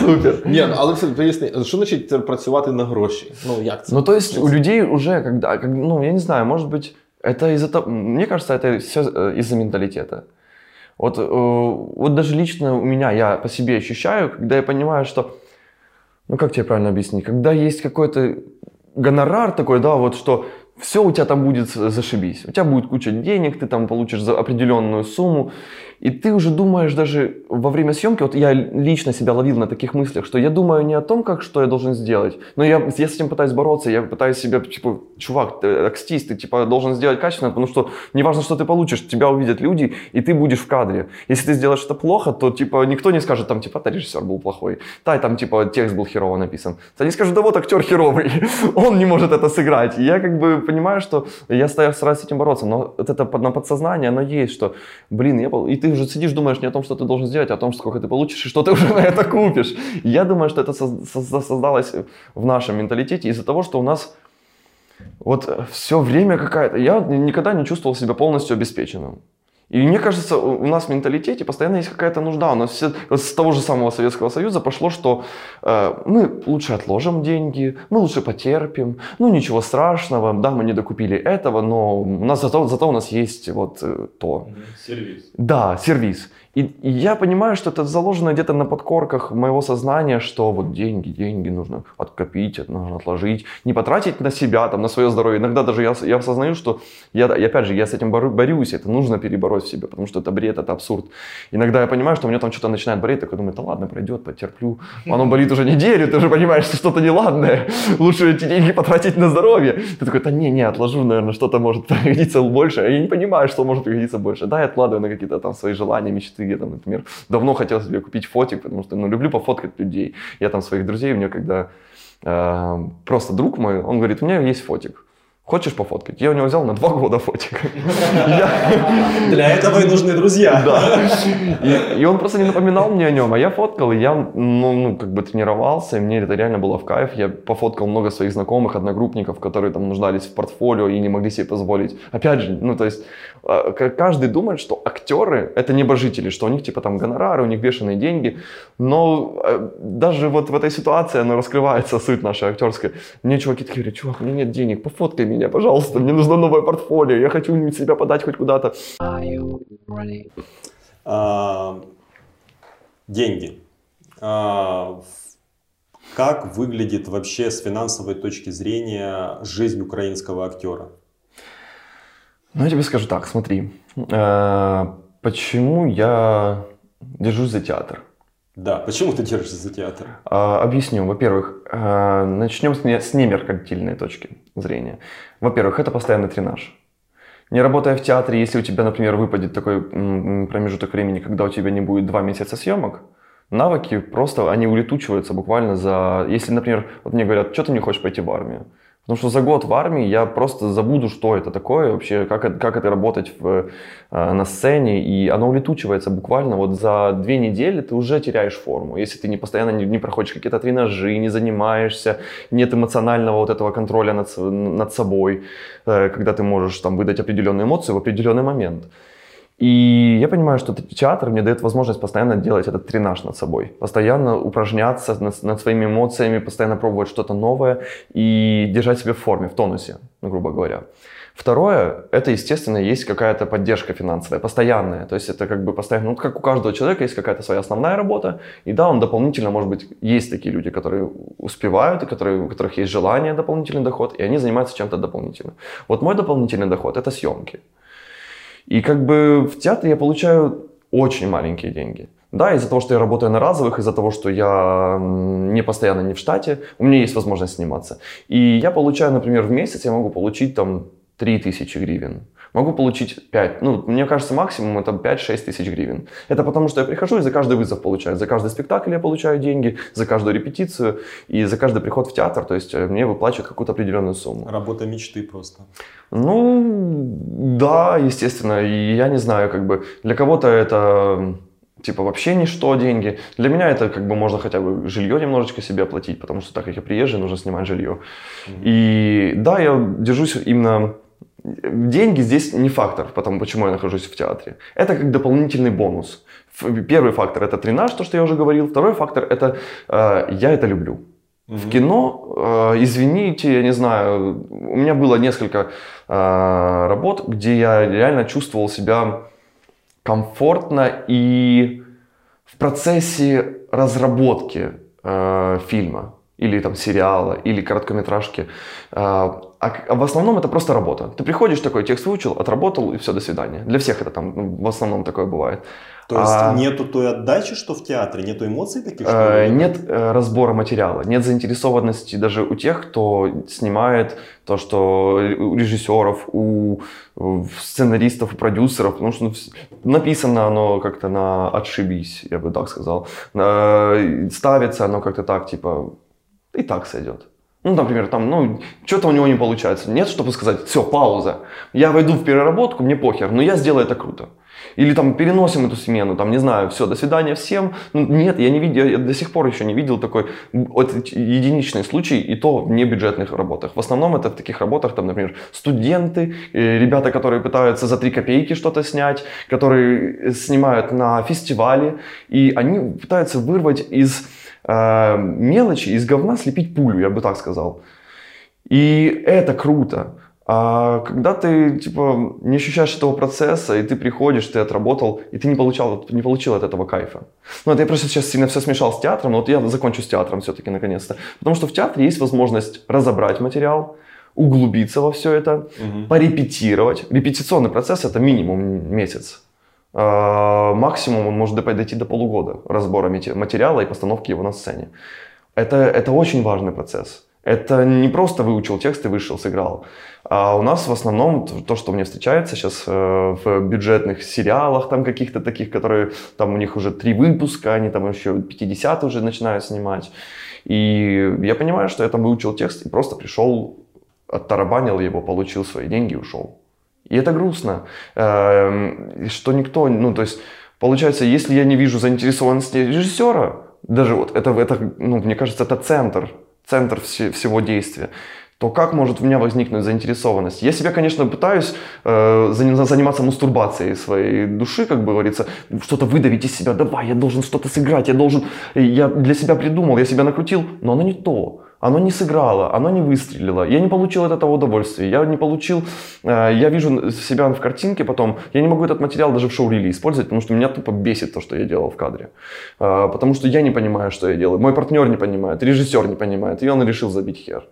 Супер. Ні, ну, але це поясни, що значить це працювати на гроші? Ну, як це? Ну, то есть у людей уже, когда, ну, я не знаю, может быть, это из-за того, мне кажется, это все из-за менталитета. Вот, э, вот даже лично у меня, я по себе ощущаю, когда я понимаю, что, ну, как тебе правильно объяснить, когда есть какой-то гонорар такой, да, вот что все у тебя там будет зашибись. У тебя будет куча денег, ты там получишь за определенную сумму, и ты уже думаешь даже во время съемки, вот я лично себя ловил на таких мыслях, что я думаю не о том, как что я должен сделать, но я, я с этим пытаюсь бороться, я пытаюсь себя, типа, чувак, ты окстись, ты типа должен сделать качественно, потому что неважно, что ты получишь, тебя увидят люди, и ты будешь в кадре. Если ты сделаешь это плохо, то типа никто не скажет, там, типа, да, режиссер был плохой, да, там, типа, текст был херово написан. Они скажут, да вот актер херовый, он не может это сыграть. Я как бы понимаю, что я стараюсь с этим бороться, но это на подсознание, оно есть, что, блин, я, и ты уже сидишь, думаешь не о том, что ты должен сделать, а о том, сколько ты получишь и что ты уже на это купишь. Я думаю, что это создалось в нашем менталитете из-за того, что у нас вот все время какая-то... Я никогда не чувствовал себя полностью обеспеченным. И мне кажется, у нас в менталитете постоянно есть какая-то нужда. У нас все, с того же самого Советского Союза пошло, что э, мы лучше отложим деньги, мы лучше потерпим, ну ничего страшного, да, мы не докупили этого, но у нас зато, зато у нас есть вот э, то. Сервис. Да, сервис. И, я понимаю, что это заложено где-то на подкорках моего сознания, что вот деньги, деньги нужно откопить, нужно отложить, не потратить на себя, там, на свое здоровье. Иногда даже я, я осознаю, что я, опять же, я с этим борю, борюсь, это нужно перебороть в себе, потому что это бред, это абсурд. Иногда я понимаю, что у меня там что-то начинает болеть, такой думаю, да ладно, пройдет, потерплю. Оно болит уже неделю, ты уже понимаешь, что что-то неладное, лучше эти деньги потратить на здоровье. Ты такой, да не, не, отложу, наверное, что-то может пригодиться больше. Я не понимаю, что может пригодиться больше. Да, я откладываю на какие-то там свои желания, мечты, я там, например, давно хотел себе купить фотик, потому что, ну, люблю пофоткать людей. Я там своих друзей, у меня когда э, просто друг мой, он говорит, у меня есть фотик. Хочешь пофоткать? Я у него взял на два года фотик. Для этого и нужны друзья. Да. И он просто не напоминал мне о нем, а я фоткал, и я, ну, ну, как бы тренировался, и мне это реально было в кайф. Я пофоткал много своих знакомых, одногруппников, которые там нуждались в портфолио и не могли себе позволить. Опять же, ну, то есть, а, каждый думает, что актеры — это небожители, что у них, типа, там гонорары, у них бешеные деньги. Но а, даже вот в этой ситуации она раскрывается, суть наша актерская. Мне чуваки такие говорят, чувак, у меня нет денег, пофоткай меня, пожалуйста, мне нужно новое портфолио, я хочу себя подать хоть куда-то. А, деньги. А, как выглядит вообще с финансовой точки зрения жизнь украинского актера? Ну, я тебе скажу так, смотри. Э, почему я держусь за театр? Да, почему ты держишься за театр? А, объясню. Во-первых, а, начнем с, не, с немеркантильной точки зрения. Во-первых, это постоянный тренаж. Не работая в театре, если у тебя, например, выпадет такой промежуток времени, когда у тебя не будет два месяца съемок, навыки просто, они улетучиваются буквально за... Если, например, вот мне говорят, что ты не хочешь пойти в армию? Потому что за год в армии я просто забуду, что это такое, вообще, как, как это работать в, э, на сцене, и оно улетучивается буквально вот за две недели ты уже теряешь форму. Если ты не постоянно не, не проходишь какие-то тренажи, не занимаешься, нет эмоционального вот этого контроля над, над собой, э, когда ты можешь там выдать определенные эмоции в определенный момент. И я понимаю, что театр мне дает возможность постоянно делать этот тренаж над собой, постоянно упражняться над, над своими эмоциями, постоянно пробовать что-то новое и держать себя в форме, в тонусе, ну, грубо говоря. Второе, это, естественно, есть какая-то поддержка финансовая, постоянная. То есть это как бы постоянно, ну, как у каждого человека есть какая-то своя основная работа. И да, он дополнительно, может быть, есть такие люди, которые успевают, и которые, у которых есть желание дополнительный доход, и они занимаются чем-то дополнительным. Вот мой дополнительный доход – это съемки. И как бы в театре я получаю очень маленькие деньги. Да, из-за того, что я работаю на разовых, из-за того, что я не постоянно не в штате, у меня есть возможность сниматься. И я получаю, например, в месяц я могу получить там 3000 гривен могу получить 5. Ну, мне кажется, максимум это 5-6 тысяч гривен. Это потому, что я прихожу и за каждый вызов получаю. За каждый спектакль я получаю деньги, за каждую репетицию и за каждый приход в театр. То есть э, мне выплачивают какую-то определенную сумму. Работа мечты просто. Ну, да, естественно. И я не знаю, как бы для кого-то это типа вообще ничто деньги. Для меня это как бы можно хотя бы жилье немножечко себе оплатить, потому что так как я приезжий, нужно снимать жилье. Mm-hmm. И да, я держусь именно деньги здесь не фактор, потому почему я нахожусь в театре. Это как дополнительный бонус. Первый фактор это тренаж, то, что я уже говорил. Второй фактор это э, я это люблю. Угу. В кино, э, извините, я не знаю, у меня было несколько э, работ, где я реально чувствовал себя комфортно и в процессе разработки э, фильма или там сериала, или короткометражки. А, а в основном это просто работа. Ты приходишь, такой текст выучил, отработал и все, до свидания. Для всех это там ну, в основном такое бывает. То есть а, нету той отдачи, что в театре, нету эмоций таких? Что э, нет э, разбора материала, нет заинтересованности даже у тех, кто снимает то, что у режиссеров, у сценаристов, у продюсеров, потому что написано оно как-то на отшибись, я бы так сказал. Ставится оно как-то так, типа, и так сойдет. Ну, например, там, ну, что-то у него не получается. Нет, чтобы сказать, все, пауза. Я войду в переработку, мне похер, но я сделаю это круто. Или там переносим эту смену, там, не знаю, все, до свидания всем. Ну, нет, я не видел, я до сих пор еще не видел такой, вот единичный случай, и то в небюджетных работах. В основном это в таких работах, там, например, студенты, э, ребята, которые пытаются за 3 копейки что-то снять, которые снимают на фестивале, и они пытаются вырвать из э, мелочи, из говна слепить пулю, я бы так сказал. И это круто. А когда ты типа не ощущаешь этого процесса, и ты приходишь, ты отработал, и ты не получал, не получил от этого кайфа. Ну, это я просто сейчас сильно все смешал с театром, но вот я закончу с театром все-таки наконец-то. Потому что в театре есть возможность разобрать материал, углубиться во все это, угу. порепетировать. Репетиционный процесс это минимум месяц. А, максимум он может дойти до полугода разбора материала и постановки его на сцене. Это, это очень важный процесс. Это не просто выучил текст и вышел, сыграл. А у нас в основном то, что мне встречается сейчас э, в бюджетных сериалах там каких-то таких, которые там у них уже три выпуска, они там еще 50 уже начинают снимать. И я понимаю, что я там выучил текст и просто пришел, оттарабанил его, получил свои деньги и ушел. И это грустно, эм, что никто, ну то есть получается, если я не вижу заинтересованности режиссера, даже вот это, это ну, мне кажется, это центр центр всего действия, то как может у меня возникнуть заинтересованность? Я себя, конечно, пытаюсь э, заниматься мастурбацией своей души, как бы говорится, что-то выдавить из себя, давай, я должен что-то сыграть, я должен, я для себя придумал, я себя накрутил, но оно не то оно не сыграло, оно не выстрелило. Я не получил от этого удовольствия. Я не получил, э, я вижу себя в картинке потом, я не могу этот материал даже в шоу-реле использовать, потому что меня тупо бесит то, что я делал в кадре. Э, потому что я не понимаю, что я делаю. Мой партнер не понимает, режиссер не понимает, и он решил забить хер.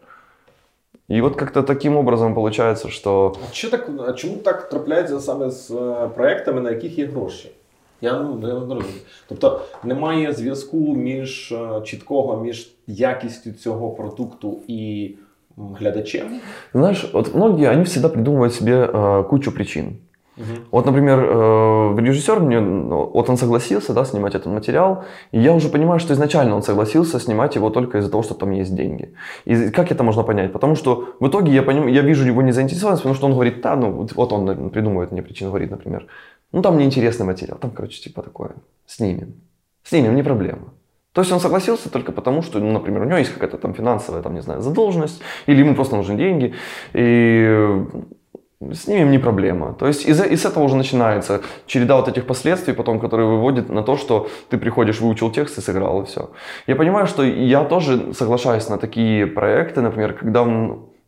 И вот как-то таким образом получается, что... А, що так, а чому так трапляється саме з проектами, на яких є гроші? Я ну, не розумію. Тобто немає зв'язку між е, чіткого між якістю цього продукту і глядачем. Знаешь, вот многие, они всегда придумывают себе э, кучу причин. Угу. Вот, например, э, режиссер, мне, ну, вот он согласился да, снимать этот материал, и я уже понимаю, что изначально он согласился снимать его только из-за того, что там есть деньги. И как это можно понять? Потому что в итоге я, поним, я вижу его незаинтересованность, потому что он говорит, да, ну вот он придумывает мне причину, говорит, например, ну там неинтересный материал, там, короче, типа такое, снимем. Снимем, не проблема. То есть он согласился только потому, что, ну, например, у него есть какая-то там финансовая, там, не знаю, задолженность, или ему просто нужны деньги, и снимем не проблема. То есть из, из этого уже начинается череда вот этих последствий, потом, которые выводят на то, что ты приходишь, выучил текст и сыграл, и все. Я понимаю, что я тоже соглашаюсь на такие проекты, например, когда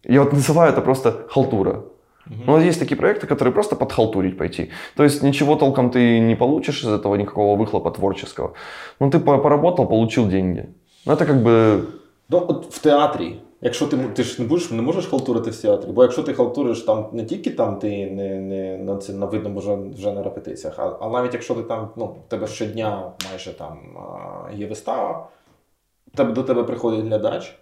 я вот называю это просто халтура. Угу. Ну, есть такие проекты, которые просто подхалтурить пойти. То есть ничего толком ты не получишь из этого, никакого выхлопа творческого. Ну, ты поработал, получил деньги. Ну, это как бы... Ну, от в театрі, якщо ти ти ж не будеш, не можеш халтурити в театрі, бо якщо ти халтуриш там не тільки там ти не не на це на видно вже, вже на репетиціях, а, а навіть якщо ти там, ну, в тебе щодня майже там є вистава, тебе, до тебе приходить глядач,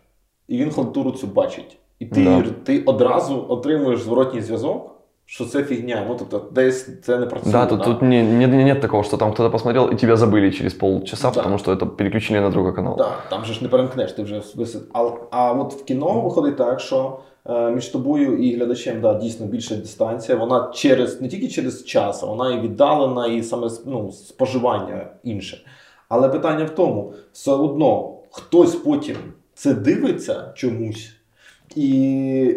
і він халтуру цю бачить. І ти да. ти одразу отримуєш зворотній зв'язок, що це фігня. Ну, тобто, десь це не працює. Да, тут, да? тут не, не, нет такого, що там хтось посмотрел і тебе забили через полчаса, да. тому що це переключили на другий канал. Да, там же ж не перемкнеш, ти вже висит. А, а от в кіно виходить так, що е, між тобою і глядачем да, дійсно більша дистанція. Вона через не тільки через час, а вона і віддалена, і саме ну, споживання інше. Але питання в тому, все одно хтось потім це дивиться чомусь. І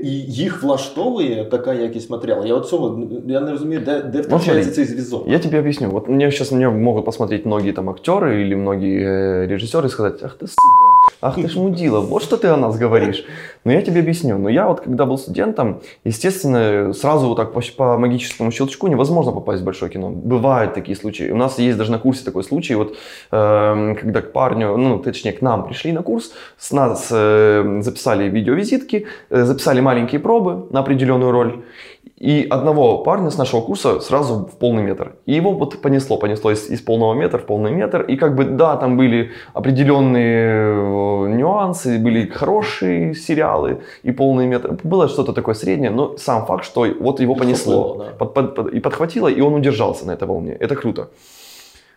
і їх влаштовує така якість матеріалу. Я от цього я не розумію, де де втрачається цей зв'язок. Я тебе объясню. Вот мне сейчас меня могут посмотреть многие там актеры или многие э, режиссеры и сказать, ах ты сука, ах ты ж мудила, вот что ты о нас говоришь. Но я тебе объясню. Но я вот когда был студентом, естественно, сразу вот так по, по магическому щелчку невозможно попасть в большое кино. Бывают такие случаи. У нас есть даже на курсе такой случай, вот э, когда к парню, ну точнее к нам пришли на курс, с нас э, записали видеовизитки, э, записали маленькие пробы на определенную роль. И одного парня с нашего курса сразу в полный метр. И его вот понесло, понесло из, из полного метра в полный метр. И как бы, да, там были определенные э, нюансы, были хорошие сериалы и полный метр. Было что-то такое среднее, но сам факт, что вот его понесло. Да. Под, под, под, и подхватило, и он удержался на этой волне. Это круто.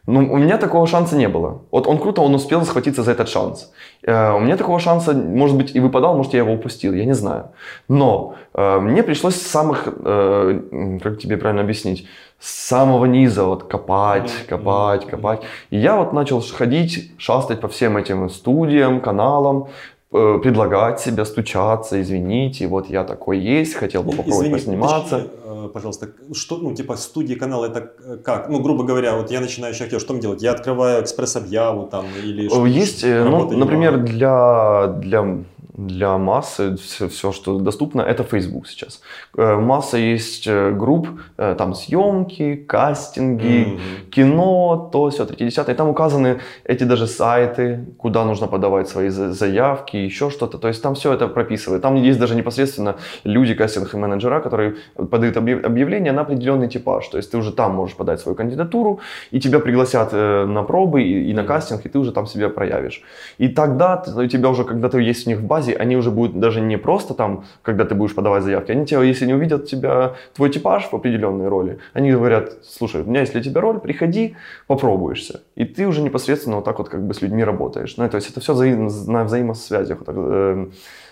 Ну, у меня такого шанса не было. Вот он круто, он успел схватиться за этот шанс. Э, у меня такого шанса, может быть, и выпадал, может, я его упустил, я не знаю. Но э, мне пришлось с самых, э, как тебе правильно объяснить, с самого низа вот копать, копать, копать. И я вот начал ходить, шастать по всем этим студиям, каналам, предлагать себя, стучаться, извините, вот я такой есть, хотел бы попробовать Извини, посниматься. уточни, э, пожалуйста, что, ну, типа, студии канал это э, как? Ну, грубо говоря, вот я начинающий актер, что мне делать? Я открываю экспресс-объяву там или? Есть, э, ну, например, для, для, для массы все, все, что доступно, это Facebook сейчас. Э, Масса есть э, групп, э, там съемки, кастинги, Мгм. кино, то, все, 30 И там указаны эти даже сайты, куда нужно подавать свои за- заявки, еще что-то. То есть там все это прописывает. Там есть даже непосредственно люди, кастинг-менеджера, которые подают объяв- объявление на определенный типаж. То есть ты уже там можешь подать свою кандидатуру, и тебя пригласят на пробы и, и на кастинг, и ты уже там себя проявишь. И тогда у тебя уже, когда ты есть у них в базе, они уже будут даже не просто там, когда ты будешь подавать заявки, они тебя, если не увидят тебя, твой типаж в определенной роли, они говорят, слушай, у меня есть для тебя роль, приходи, попробуешься. И ты уже непосредственно вот так вот как бы с людьми работаешь. Ну, то есть это все на взаимосвязях, вот так, э,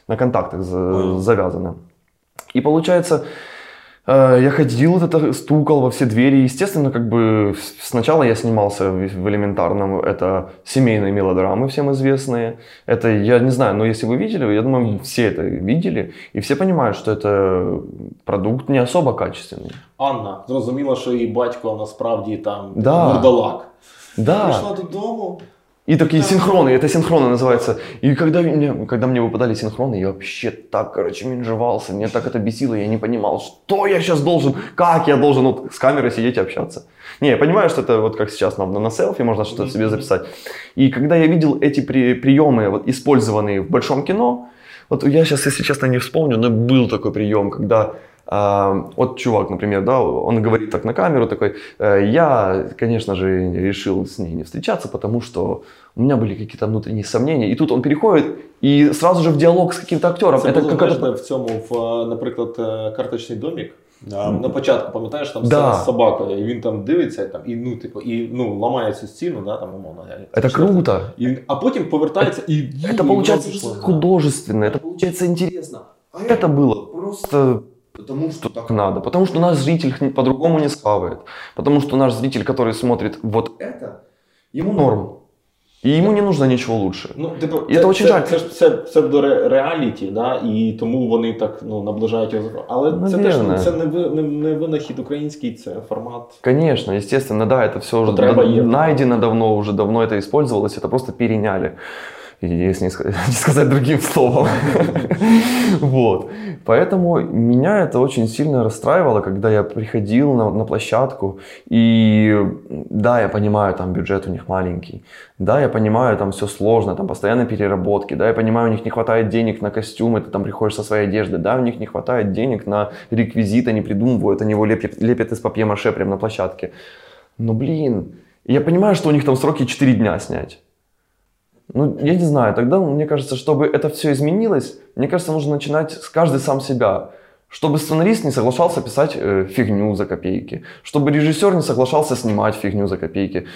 на контактах за- завязано. И получается, я ходил, вот это стукал во все двери. Естественно, как бы с- сначала я снимался в, в элементарном, это семейные мелодрамы всем известные. Это, я не знаю, но если вы видели, я думаю, все это видели. И все понимают, что это продукт не особо качественный. Анна зрозуміла, що її батько насправді там Да. вурдалак. Да. Прийшла додому. и такие синхроны, это синхроны называется. И когда мне, когда мне выпадали синхроны, я вообще так, короче, менжевался, меня так это бесило, я не понимал, что я сейчас должен, как я должен вот с камерой сидеть и общаться. Не, я понимаю, что это вот как сейчас на, на селфи можно что-то себе записать. И когда я видел эти при, приемы, вот, использованные в большом кино, вот я сейчас, если честно, не вспомню, но был такой прием, когда вот чувак, например, да, он говорит так на камеру такой, «Э, я, конечно же, решил с ней не встречаться, потому что у меня были какие-то внутренние сомнения. И тут он переходит и сразу же в диалог с каким-то актером. Це Это було какая-то... знаєш, в цьому, в, е, наприклад, е, карточний домік. Да. На початку, пам'ятаєш, там Да. з собакою, і він там дивиться, там, і, ну, типу, і ну, ламає цю стіну, да, там, умовно. Это круто. І, а потім повертається і. Это і получается вроде что-то що, художественно, это получается интересно. А это было просто потому, что так надо. Потому что наш зритель х- по-другому не схавает. Потому что наш зритель, который смотрит вот это, ему норм. И ему не нужно ничего лучше. Ну, типу, І це очень це, жаль. це ж все псевдореаліті, да, і тому вони так ну, наближають його. зро- Але це теж ну, Навірно. це не, ви- не, не винахід український, це формат. Конечно, естественно, да, это все уже Потреба да- есть. найдено давно, уже давно это использовалось, это просто переняли. Если не ска- не сказать другим словом. Вот. Поэтому меня это очень сильно расстраивало, когда я приходил на, на площадку. И да, я понимаю, там бюджет у них маленький. Да, я понимаю, там все сложно, там постоянно переработки. Да, я понимаю, у них не хватает денег на костюмы, ты там приходишь со своей одежды. Да, у них не хватает денег на реквизит, они придумывают, они его лепят, лепят из папье-маше прямо на площадке. Ну, блин. Я понимаю, что у них там сроки 4 дня снять. Ну, я не знаю, тогда, мне кажется, чтобы это все изменилось, мне кажется, нужно начинать с каждый сам себя. Чтобы сценарист не соглашался писать э, фигню за копейки. Чтобы режиссер не соглашался снимать фигню за копейки.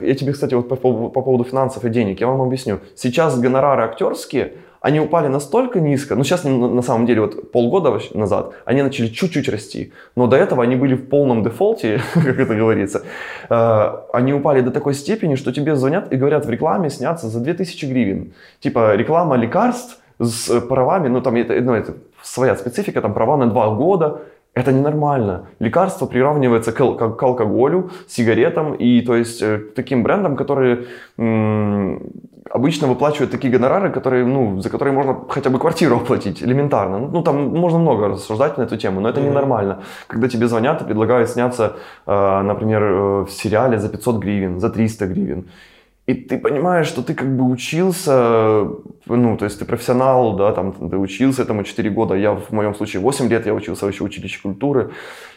Я тебе, кстати, вот по, по поводу финансов и денег, я вам объясню. Сейчас гонорары актерские, они упали настолько низко, ну сейчас на, самом деле вот полгода назад они начали чуть-чуть расти, но до этого они были в полном дефолте, как это говорится. Э, Они упали до такой степени, что тебе звонят и говорят в рекламе сняться за 2000 гривен. Типа реклама лекарств с э, правами, ну там это, ну, это своя специфика, там права на 2 года, это ненормально. Лекарство приравнивается к, к- к алкоголю, сигаретам и то есть э, таким брендам, которые м, обычно выплачивают такие гонорары, которые, ну, за которые можно хотя бы квартиру оплатить, элементарно. Ну, там можно много рассуждать на эту тему, но это Мгм. ненормально. Когда тебе звонят и предлагают сняться, э, например, э, в сериале за 500 гривен, за 300 гривен. И ты понимаешь, что ты как бы учился, ну, то есть ты профессионал, да, там, ты учился этому 4 года, я в моем случае 8 лет, я учился еще в училище культуры,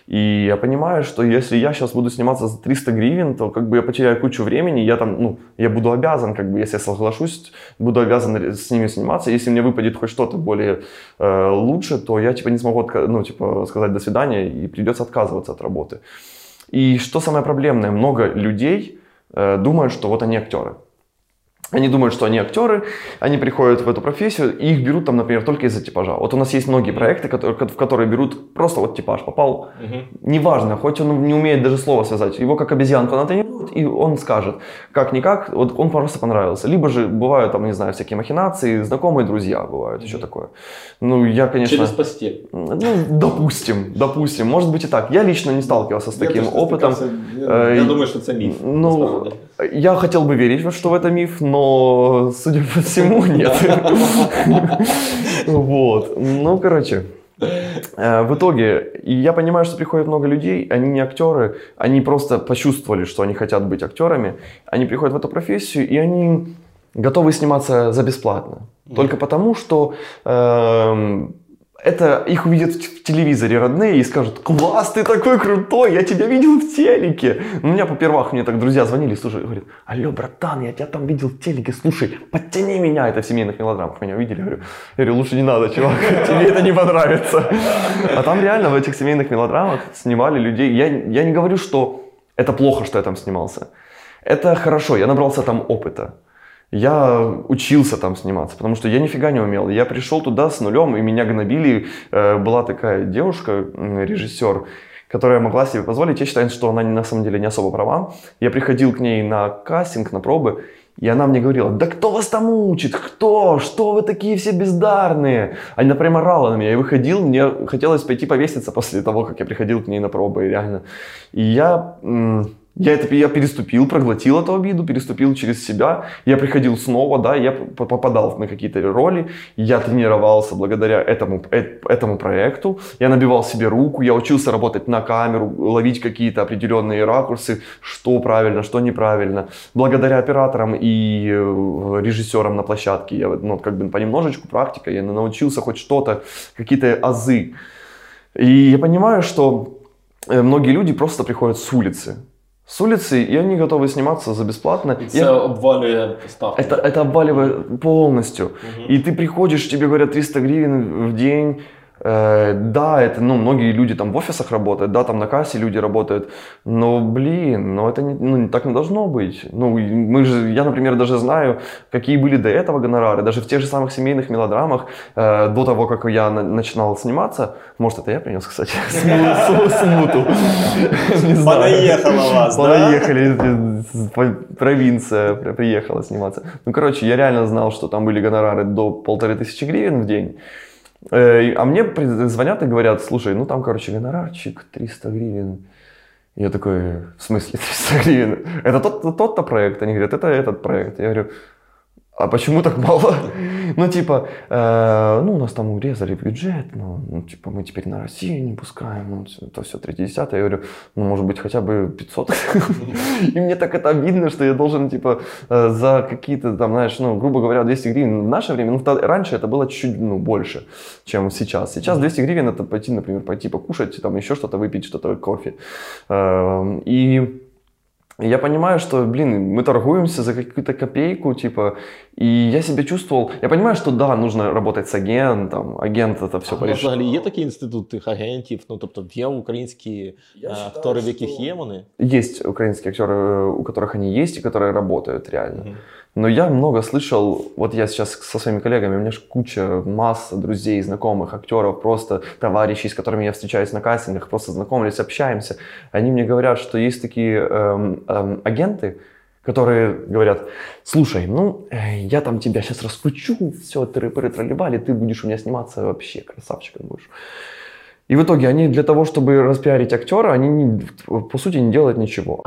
и я понимаю, что если я сейчас буду сниматься за 300 гривен, то как бы я потеряю кучу времени, я там, ну, я буду обязан, как бы, если я соглашусь, буду обязан с ними сниматься, если мне выпадет хоть что-то более э, лучше, то я, типа, не смогу, ну, типа, сказать до свидания, и придется отказываться от работы. И что самое проблемное, много людей думают, что вот они актеры. Они думают, что они актеры, они приходят в эту профессию, и их берут там, например, только из-за типажа. Вот у нас есть многие проекты, которые, в которые берут просто вот типаж попал. Угу. Неважно, хоть он не умеет даже слова связать, его как обезьянку натренируют, и он скажет, как-никак, вот он просто понравился. Либо же бывают там, не знаю, всякие махинации, знакомые друзья бывают, угу. еще такое. Ну, я, конечно... Через постель. Ну, допустим, допустим, может быть и так. Я лично не сталкивался с таким опытом. Я, я думаю, что это миф. Ну, я хотел бы верить, что это миф, но, судя по всему, нет. Вот. Ну, короче, э, в итоге, я понимаю, что приходит много людей, они не актеры, они просто почувствовали, что они хотят быть актерами, они приходят в эту профессию, и они готовы сниматься за бесплатно. Только потому, что э, это их увидят в телевизоре родные и скажут, класс, ты такой крутой, я тебя видел в телеке. У меня по первых мне так друзья звонили, слушай, говорят, алло, братан, я тебя там видел в телеке, слушай, подтяни меня. Это в семейных мелодрамах меня увидели, говорю, я говорю, лучше не надо, чувак, тебе это не понравится. А там реально в этих семейных мелодрамах снимали людей. Я, я не говорю, что это плохо, что я там снимался. Это хорошо, я набрался там опыта я учился там сниматься, потому что я нифига не умел. Я пришел туда с нулем, и меня гнобили. Э, была такая девушка, режиссер, которая могла себе позволить. Я считаю, что она на самом деле не особо права. Я приходил к ней на кастинг, на пробы, и она мне говорила, да кто вас там учит? Кто? Что вы такие все бездарные? Она прямо орала на меня. Я выходил, мне хотелось пойти повеситься после того, как я приходил к ней на пробы, реально. И я я это я переступил, проглотил эту обиду, переступил через себя. Я приходил снова, да, я попадал на какие-то роли. Я тренировался благодаря этому, э, этому проекту. Я набивал себе руку, я учился работать на камеру, ловить какие-то определенные ракурсы, что правильно, что неправильно. Благодаря операторам и э, режиссерам на площадке я ну, как бы понемножечку практика, я научился хоть что-то, какие-то азы. И я понимаю, что э, многие люди просто приходят с улицы с улицы, и они готовы сниматься за бесплатно. И это обваливает ставку. Это, это обваливает полностью. Угу. И ты приходишь, тебе говорят 300 гривен в день, да, это, ну, многие люди там в офисах работают, да, там на кассе люди работают, но, блин, ну, это не, ну, так не должно быть. Ну, мы же, я, например, даже знаю, какие были до этого гонорары, даже в тех же самых семейных мелодрамах, э, до того, как я на, начинал сниматься, может, это я принес, кстати, смуту. Понаехала вас, да? Понаехали, провинция приехала сниматься. Ну, короче, я реально знал, что там были гонорары до полторы тысячи гривен в день. Э, а мне звонят и говорят, слушай, ну там, короче, гонорарчик 300 гривен. Я такой, в смысле 300 гривен? Это тот-то тот проект? Они говорят, это этот проект. Я говорю, а почему так мало? ну, типа, э, ну, у нас там урезали бюджет, ну, ну, типа, мы теперь на Россию не пускаем, ну, это все 3 Я говорю, ну, может быть, хотя бы 500. И мне так это обидно, что я должен, типа, э, за какие-то, там, знаешь, ну, грубо говоря, 200 гривен в наше время, ну, раньше это было чуть-чуть, ну, больше, чем сейчас. Сейчас 200 гривен это пойти, например, пойти покушать, там, еще что-то выпить, что-то, кофе. Э, и я понимаю, что, блин, мы торгуемся за какую-то копейку, типа, и я себя чувствовал, я понимаю, что да, нужно работать з агентом, агент это все а порішає. Взагалі є такий інститут тих агентів, ну тобто є українські актори, в яких є вони? Есть украинские актеры, у которых они есть и которые работают реально. Угу. Но я много слышал, вот я сейчас со своими коллегами, у меня же куча, масса друзей, знакомых, актеров, просто товарищей, с которыми я встречаюсь на кастингах, просто знакомились, общаемся. Они мне говорят, что есть такие эм, эм, агенты, которые говорят, слушай, ну, э, я там тебя сейчас раскручу, все, ты троллибали, ты будешь у меня сниматься вообще, красавчиком будешь. И в итоге они для того, чтобы распиарить актера, они не, по сути не делают ничего.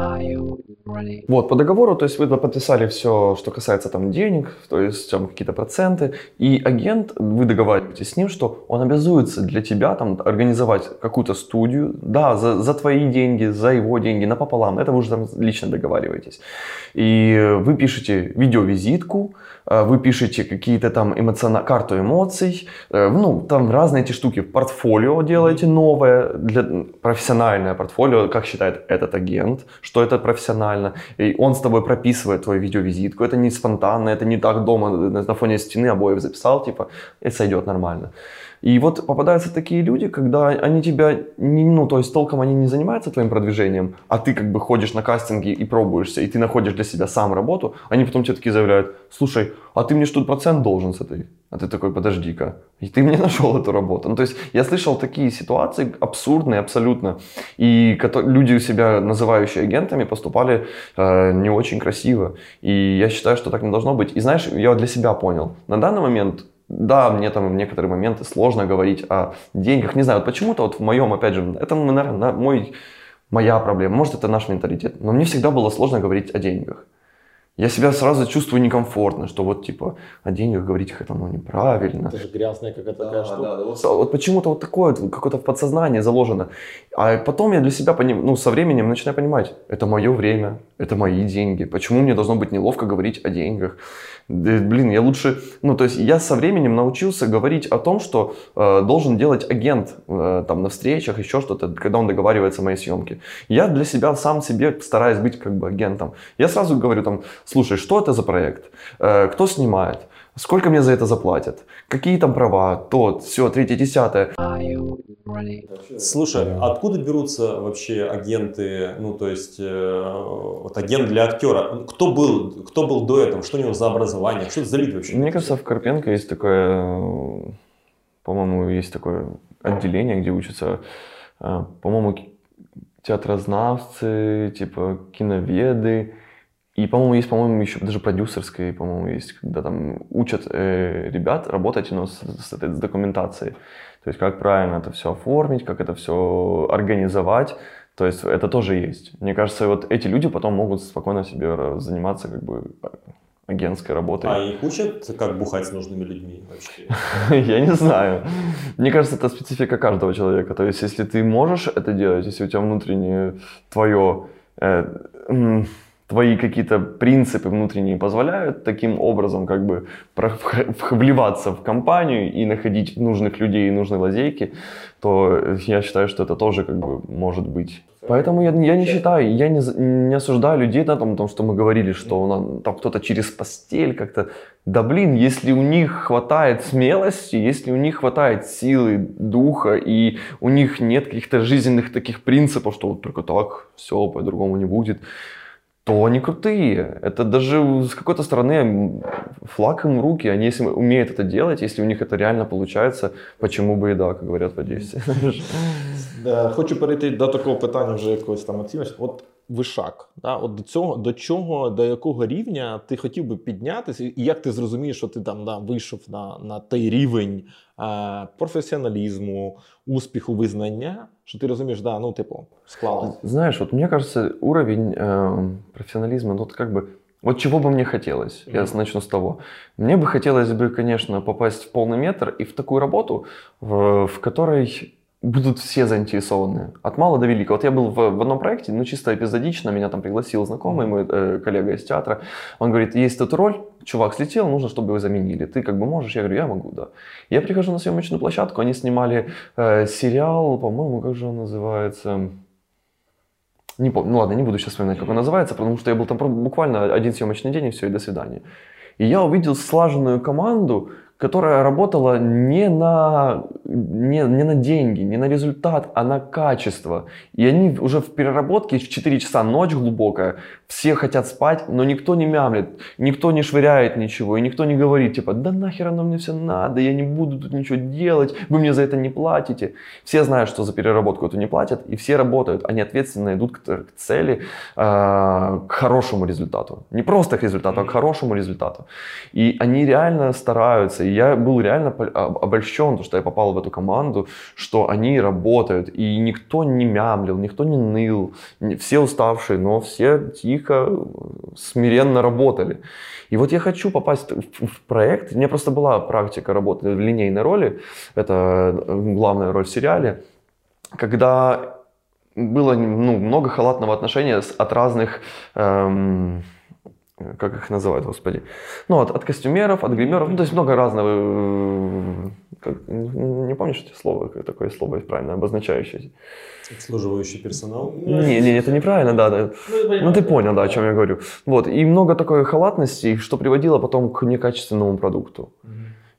Вот, по договору, то есть вы подписали все, что касается там денег, то есть там какие-то проценты, и агент, вы договариваетесь с ним, что он обязуется для тебя там организовать какую-то студию, да, за, за твои деньги, за его деньги, напополам, это вы уже там лично договариваетесь. И вы пишете видеовизитку, вы пишете какие-то там эмоциона... карту эмоций, э, ну, там разные эти штуки, портфолио делаете новое, для... профессиональное портфолио, как считает этот агент, что это профессионально, и он с тобой прописывает твою видеовизитку, это не спонтанно, это не так дома на фоне стены обоев записал, типа, и сойдет нормально. И вот попадаются такие люди, когда они тебя, не, ну, то есть толком они не занимаются твоим продвижением, а ты как бы ходишь на кастинги и пробуешься, и ты находишь для себя сам работу, они потом тебе такие заявляют, слушай, а ты мне что, процент должен с этой? А ты такой, подожди-ка, и ты мне нашел эту работу. Ну, то есть я слышал такие ситуации абсурдные абсолютно, и люди себя, называющие агентами, поступали э, не очень красиво. И я считаю, что так не должно быть. И знаешь, я для себя понял, на данный момент да, мне там в некоторые моменты сложно говорить о деньгах. Не знаю, вот почему-то вот в моем, опять же, это, наверное, мой, моя проблема. Может, это наш менталитет. Но мне всегда было сложно говорить о деньгах я себя сразу чувствую некомфортно, что вот типа о деньгах говорить это ну, неправильно. Это же грязная какая-то такая штука. Да, да, вот, вот почему-то вот такое, какое-то в подсознании заложено. А потом я для себя поним, ну, со временем начинаю понимать, это мое время, это мои деньги. Почему мне должно быть неловко говорить о деньгах? Блин, я лучше, ну, то есть я со временем научился говорить о том, что э, должен делать агент э, там на встречах, еще что-то, когда он договаривается о моей съемке. Я для себя сам себе стараюсь быть как бы агентом. Я сразу говорю там, слушай, что это за проект, э, кто снимает, сколько мне за это заплатят, какие там права, то, все, третье, десятое. Слушай, а откуда берутся вообще агенты, ну то есть э, вот агент для актера? Кто был, кто был до этого, что у него за образование, что это за лид вообще? Мне кажется, в Карпенко есть такое, по-моему, есть такое отделение, где учатся, э, по-моему, театрознавцы, типа киноведы, и, по-моему, есть, по-моему, еще даже продюсерская, по-моему, есть, когда там учат э, ребят работать нас с, с этой с документацией. То есть, как правильно это все оформить, как это все организовать. То есть, это тоже есть. Мне кажется, вот эти люди потом могут спокойно себе заниматься как бы агентской работой. А их учат, как бухать с нужными людьми вообще? Я не знаю. Мне кажется, это специфика каждого человека. То есть, если ты можешь это делать, если у тебя внутреннее твое э, твои какие-то принципы внутренние позволяют таким образом как бы вливаться в компанию и находить нужных людей и нужные лазейки, то я считаю, что это тоже как бы может быть. Поэтому я, я не считаю, я не, не осуждаю людей на том, том, что мы говорили, что он, там кто-то через постель как-то... Да блин, если у них хватает смелости, если у них хватает силы, духа, и у них нет каких-то жизненных таких принципов, что вот только так, все, по-другому не будет, то они крутые. Это даже с какой-то стороны флаг им руки. Они если умеют это делать, если у них это реально получается, почему бы и да, как говорят в Одесі. Хочу перейти до такого питання вже якогось там оціночного. От вишак, да? От до цього, до чого, до якого рівня ти хотів би піднятися, і як ти зрозумієш, що ти там да, вийшов на на той рівень а, професіоналізму, успіху, визнання, що ты разумеешь, да, ну, типу, склалось. Знаешь, вот мне кажется, уровень э, профессионализма, ну, вот как бы, вот чего бы мне хотелось, mm-hmm. я начну с того. Мне бы хотелось бы, конечно, попасть в полный метр и в такую работу, в, в которой будут все заинтересованы. От мала до велика. Вот я был в, в одном проекте, ну чисто эпизодично, меня там пригласил знакомый мой э, коллега из театра. Он говорит, есть эта роль, чувак слетел, нужно, чтобы его заменили. Ты как бы можешь? Я говорю, я могу, да. Я прихожу на съемочную площадку, они снимали э, сериал, по-моему, как же он называется? Не помню, ну ладно, не буду сейчас вспоминать, как он называется, потому что я был там буквально один съемочный день и все, и до свидания. И я увидел слаженную команду, которая работала не на, не, не на деньги, не на результат, а на качество. И они уже в переработке в 4 часа, ночь глубокая, все хотят спать, но никто не мямлет, никто не швыряет ничего, и никто не говорит, типа, да нахер оно мне все надо, я не буду тут ничего делать, вы мне за это не платите. Все знают, что за переработку эту не платят, и все работают, они ответственно идут к, к цели, э, к хорошему результату. Не просто к результату, а к хорошему результату. И они реально стараются, и я был реально обольщен, что я попал в эту команду, что они работают, и никто не мямлил, никто не ныл, все уставшие, но все тихо, смиренно работали. И вот я хочу попасть в проект, у меня просто была практика работы в линейной роли, это главная роль в сериале, когда было ну, много халатного отношения от разных эм, как их называют, господи, ну, от, от костюмеров, от гримеров, ну, то есть много разного, э, как, не помнишь эти слова, такое слово правильно обозначающее? Обслуживающий персонал? Не, не, это неправильно, да, да. Ну, ну ты понял, да, о чем я говорю. Вот, и много такой халатности, что приводило потом к некачественному продукту.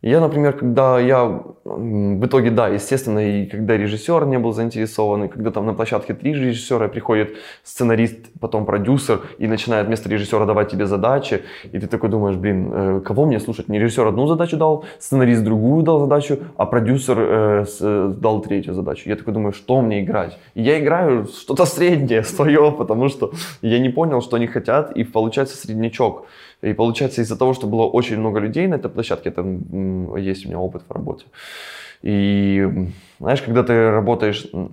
Я, например, когда я в итоге, да, естественно, и когда режиссер не был заинтересован, и когда там на площадке три режиссера, приходит сценарист, потом продюсер, и начинает вместо режиссера давать тебе задачи, и ты такой думаешь, блин, э, кого мне слушать? Мне режиссер одну задачу дал, сценарист другую дал задачу, а продюсер э, э, дал третью задачу. Я такой думаю, что мне играть? И я играю что-то среднее, свое, потому что я не понял, что они хотят, и получается среднячок. И получается из-за того, что было очень много людей на этой площадке, это м, есть у меня опыт в работе. И м, знаешь, когда ты работаешь м,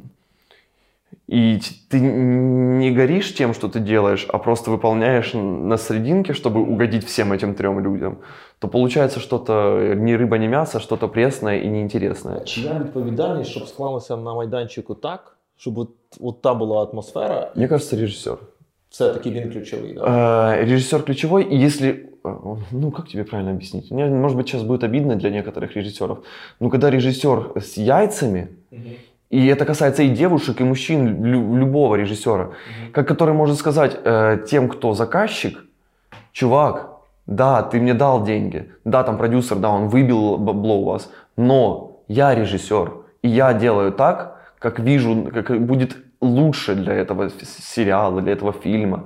и т- ты не горишь тем, что ты делаешь, а просто выполняешь н- на срединке, чтобы угодить всем этим трем людям, то получается что-то ни рыба, ни мясо, что-то пресное и неинтересное. Чия відповідальність, щоб склалося на майданчику так, щоб от, от та була атмосфера, Мне кажется, режиссер. все-таки він ключовий. Да? Э, Режиссер ключевой, и если, э, ну как тебе правильно объяснить? Мне, может быть, сейчас будет обидно для некоторых режиссеров, но когда режиссер с яйцами, и это касается и девушек, и мужчин, лю- любого режиссера, как который может сказать э, тем, кто заказчик, чувак, да, ты мне дал деньги, да, там продюсер, да, он выбил бабло у вас, но я режиссер, и я делаю так, как вижу, как будет лучше для этого сериала, для этого фильма.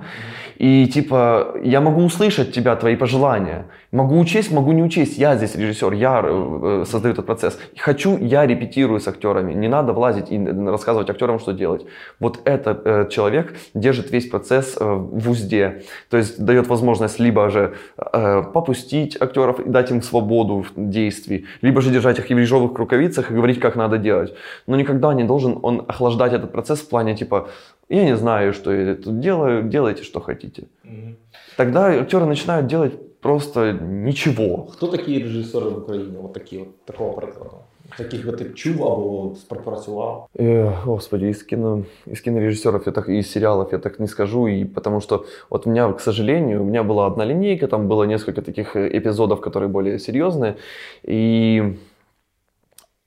И типа, я могу услышать тебя, твои пожелания. Могу учесть, могу не учесть. Я здесь режиссер, я э, создаю этот процесс. Хочу, я репетирую с актерами. Не надо влазить и рассказывать актерам, что делать. Вот этот э, человек держит весь процесс э, в узде. То есть дает возможность либо же э, попустить актеров и дать им свободу в действии, либо же держать их в ежовых рукавицах и говорить, как надо делать. Но никогда не должен он охлаждать этот процесс в плане типа, я не знаю, что я тут делаю, делайте, что хотите. Тогда актеры начинают делать просто ничего. Хто такі режисери в Україні? От такі, от, такого прикладу. Таких би ти чув або співпрацював. Э, господи, из, кино, из кинорежиссеров я так, и из сериалов я так не скажу, и потому что вот у меня, к сожалению, у меня была одна линейка, там было несколько таких э, эпизодов, которые более серьезные, и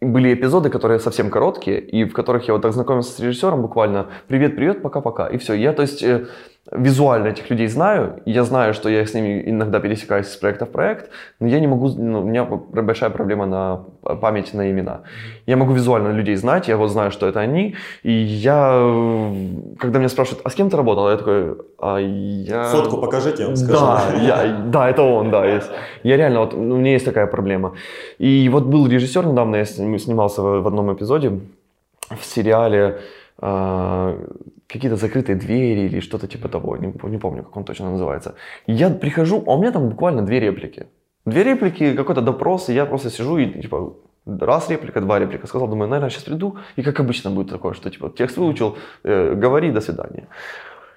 были эпизоды, которые совсем короткие, и в которых я вот так знакомился с режиссером буквально «Привет, привет, пока-пока», и все. Я, то есть, э, визуально этих людей знаю, я знаю, что я с ними иногда пересекаюсь из проекта в проект, но я не могу, ну, у меня большая проблема на память на имена. Я могу визуально людей знать, я вот знаю, что это они, и я, когда меня спрашивают, а с кем ты работал, я такой, а я... Фотку покажите, я вам скажу. Да, я, да, это он, да. есть. Я реально, вот, ну, у меня есть такая проблема. И вот был режиссер недавно, я с ним снимался в одном эпизоде в сериале какие-то закрытые двери или что-то типа того, не, не помню, как он точно называется. Я прихожу, а у меня там буквально две реплики. Две реплики, какой-то допрос, и я просто сижу и типа раз реплика, два реплика. Сказал, думаю, наверное, сейчас приду, и как обычно будет такое, что типа текст выучил, э, говори, до свидания.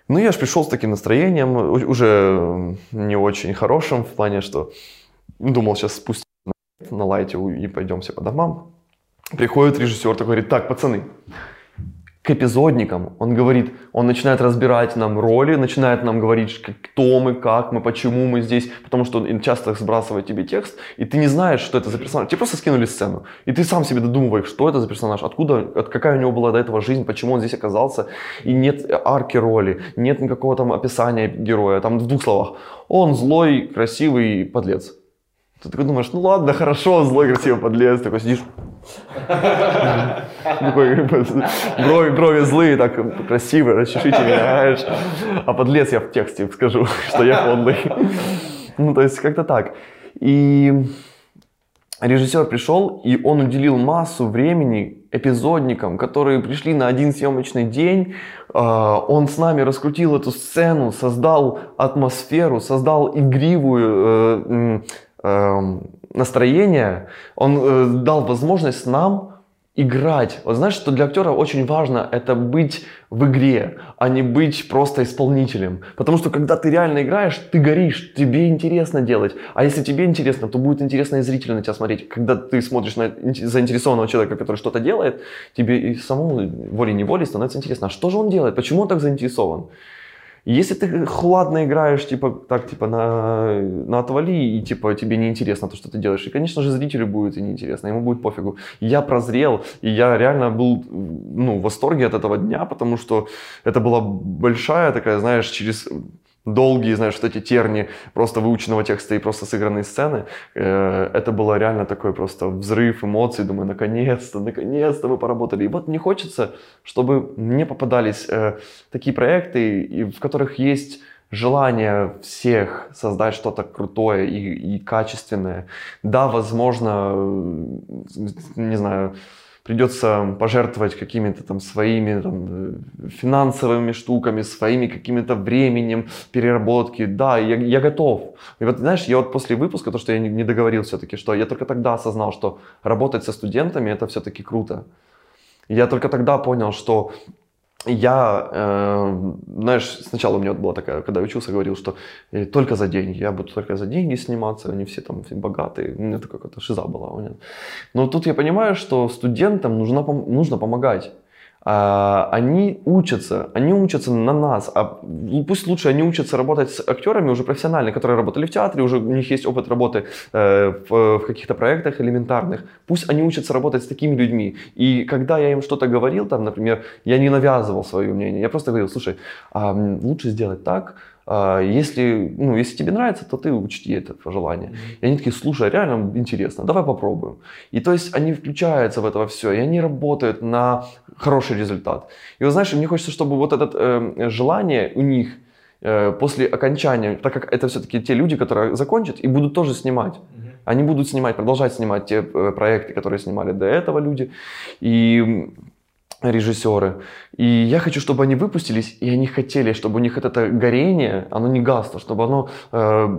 Ну, я же пришел с таким настроением, уже не очень хорошим, в плане, что думал, сейчас спустим на, лайте и пойдем все по домам. Приходит режиссер, такой говорит, так, пацаны, к эпизодникам, он говорит, он начинает разбирать нам роли, начинает нам говорить, кто мы, как мы, почему мы здесь, потому что он часто сбрасывает тебе текст, и ты не знаешь, что это за персонаж. Тебе просто скинули сцену, и ты сам себе додумываешь, что это за персонаж, откуда, от, какая у него была до этого жизнь, почему он здесь оказался, и нет арки роли, нет никакого там описания героя, там в двух словах, он злой, красивый подлец. Ты такой думаешь, ну ладно, хорошо, злой, красивый подлец, такой сидишь, такой, брови, брови злые, так красивые, расчешите меня, знаешь. А подлец я в тексте скажу, что я подлый. Ну, то есть как-то так. И режиссер пришел, и он уделил массу времени эпизодникам, которые пришли на один съемочный день. А, Он с нами раскрутил эту сцену, создал атмосферу, создал игривую э, настроение. Он э, дал возможность нам играть. Вот знаешь, что для актера очень важно это быть в игре, а не быть просто исполнителем. Потому что когда ты реально играешь, ты горишь, тебе интересно делать. А если тебе интересно, то будет интересно и зрителю на тебя смотреть. Когда ты смотришь на ин- заинтересованного человека, который что-то делает, тебе и самому волей-неволей становится интересно, а что же он делает, почему он так заинтересован? Если ты хладно играешь, типа, так, типа, на, на отвали, и, типа, тебе неинтересно то, что ты делаешь, и, конечно же, зрителю будет неинтересно, ему будет пофигу. Я прозрел, и я реально был, ну, в восторге от этого дня, потому что это была большая такая, знаешь, через долгие, знаешь, вот эти терни просто выученного текста и просто сыгранные сцены. Э, это было реально такой просто взрыв эмоций. Думаю, наконец-то, наконец-то мы поработали. И вот мне хочется, чтобы мне попадались э, такие проекты, в которых есть желание всех создать что-то крутое и, и качественное. Да, возможно, не знаю, придется пожертвовать какими-то там своими там, э, финансовыми штуками, своими какими-то временем переработки. Да, я, я готов. И вот, знаешь, я вот после выпуска, то, что я не, не договорил все-таки, что я только тогда осознал, что работать со студентами это все-таки круто. Я только тогда понял, что я, э, знаешь, сначала у меня была такая, когда я учился, говорил, что э, только за деньги, я буду только за деньги сниматься, они все там все богатые, у меня такая какая-то шиза была. Но тут я понимаю, что студентам нужно, нужно помогать. А, они учатся, они учатся на нас, а пусть лучше они учатся работать с актерами уже профессионально, которые работали в театре, уже у них есть опыт работы э, в, каких-то проектах элементарных, пусть они учатся работать с такими людьми. И когда я им что-то говорил, там, например, я не навязывал свое мнение, я просто говорил, слушай, лучше сделать так, если, ну, если тебе нравится, то ты учти это пожелание. Mm-hmm. И они такие, слушай, реально интересно, давай попробуем. И то есть они включаются в это все, и они работают на хороший результат. И вот знаешь, мне хочется, чтобы вот это э, желание у них э, после окончания, так как это все-таки те люди, которые закончат и будут тоже снимать. Mm-hmm. Они будут снимать, продолжать снимать те э, проекты, которые снимали до этого люди. И режиссеры. И я хочу, чтобы они выпустились, и они хотели, чтобы у них это горение, оно не гасло, чтобы оно э,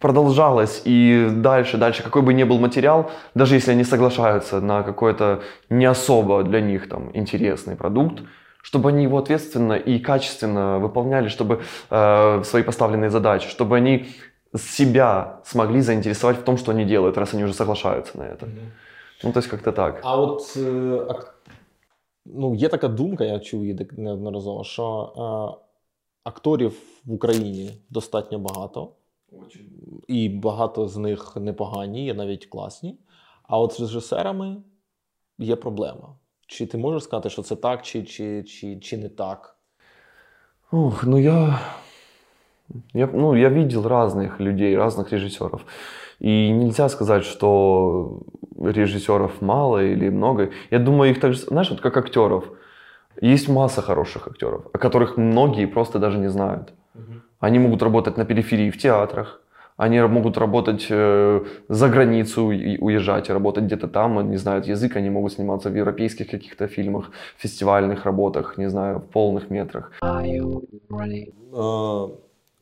продолжалось и дальше, дальше, какой бы ни был материал, даже если они соглашаются на какой-то не особо для них там интересный продукт, чтобы они его ответственно и качественно выполняли, чтобы э, свои поставленные задачи, чтобы они себя смогли заинтересовать в том, что они делают, раз они уже соглашаются на это. Mm-hmm. Ну, то есть как-то так. А вот э, ну, є така думка, я чув її неодноразово, що е, акторів в Україні достатньо багато, Очень. і багато з них непогані, є навіть класні. А от з режисерами є проблема. Чи ти можеш сказати, що це так, чи чи, чи, чи не так? Ух, ну я, я, ну, я видел разных людей, разных режиссеров. И нельзя сказать, что режиссеров мало или много. Я думаю, их также, знаешь, вот как актеров. Есть масса хороших актеров, о которых многие просто даже не знают. Угу. Они могут работать на периферии в театрах, они могут работать э, за границу и уезжать, и работать где-то там, они знают язык, они могут сниматься в европейских каких-то фильмах, фестивальных работах, не знаю, в полных метрах.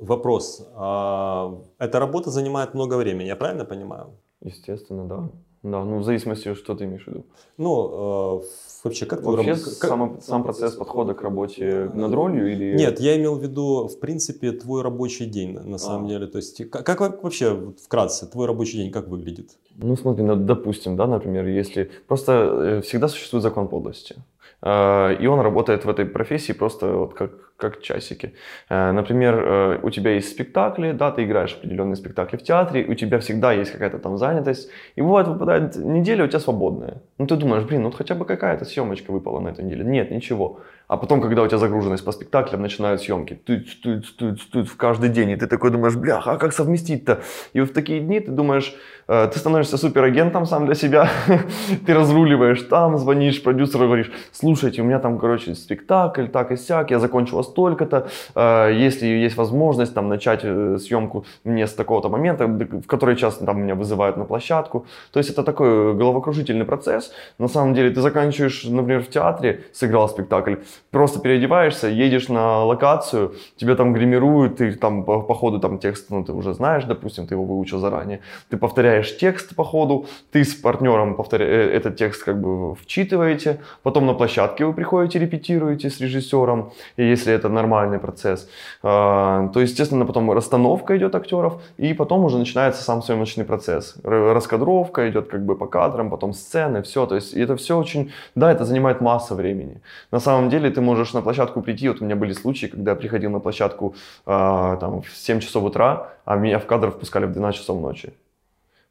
Вопрос. Uh, эта работа занимает много времени, я правильно понимаю? Естественно, да. Да, ну в зависимости, что ты имеешь в виду. Ну, э, вообще, как вообще ты как... сам, сам процесс подхода к работе над ролью или... Нет, я имел в виду, в принципе, твой рабочий день, на самом а. деле. То есть, как, как вообще, вкратце, твой рабочий день как выглядит? Ну, смотри, ну, допустим, да, например, если... Просто э, всегда существует закон подлости. Э, и он работает в этой профессии просто вот как, как часики. Э, например, э, у тебя есть спектакли, да, ты играешь определенные спектакли в театре, у тебя всегда есть какая-то там занятость, и бывает выпадает неделя у тебя свободная. Ну ты думаешь, блин, ну хотя бы какая-то съемочка выпала на этой неделе. Нет, ничего. А потом, когда у тебя загруженность по спектаклям, начинают съемки, тыц, тыц, тыц, тыц, в каждый день, и ты такой думаешь, бля, а как совместить-то? И вот в такие дни ты думаешь, ты становишься суперагентом сам для себя, ты разруливаешь там, звонишь продюсеру, говоришь, слушайте, у меня там, короче, спектакль, так и сяк, я закончу во столько-то, э, если есть возможность там начать э, съемку мне с такого-то момента, в который час там меня вызывают на площадку. То есть это такой головокружительный процесс. На самом деле ты заканчиваешь, например, в театре, сыграл спектакль, просто переодеваешься, едешь на локацию, тебя там гримируют, ты там по, по ходу там текст, ну ты уже знаешь, допустим, ты его выучил заранее, ты повторяешь текст по ходу, ты с партнером повторя... Э, этот текст как бы вчитываете, потом на площадке вы приходите, репетируете с режиссером, и если это нормальный процесс, а, то, естественно, потом расстановка идет актеров, и потом уже начинается сам съемочный процесс. Раскадровка идет как бы по кадрам, потом сцены, все, то есть это все очень, да, это занимает масса времени. На самом деле ты можешь на площадку прийти, вот у меня были случаи, когда я приходил на площадку э, там, в 7 часов утра, а меня в кадр впускали в 12 часов ночи.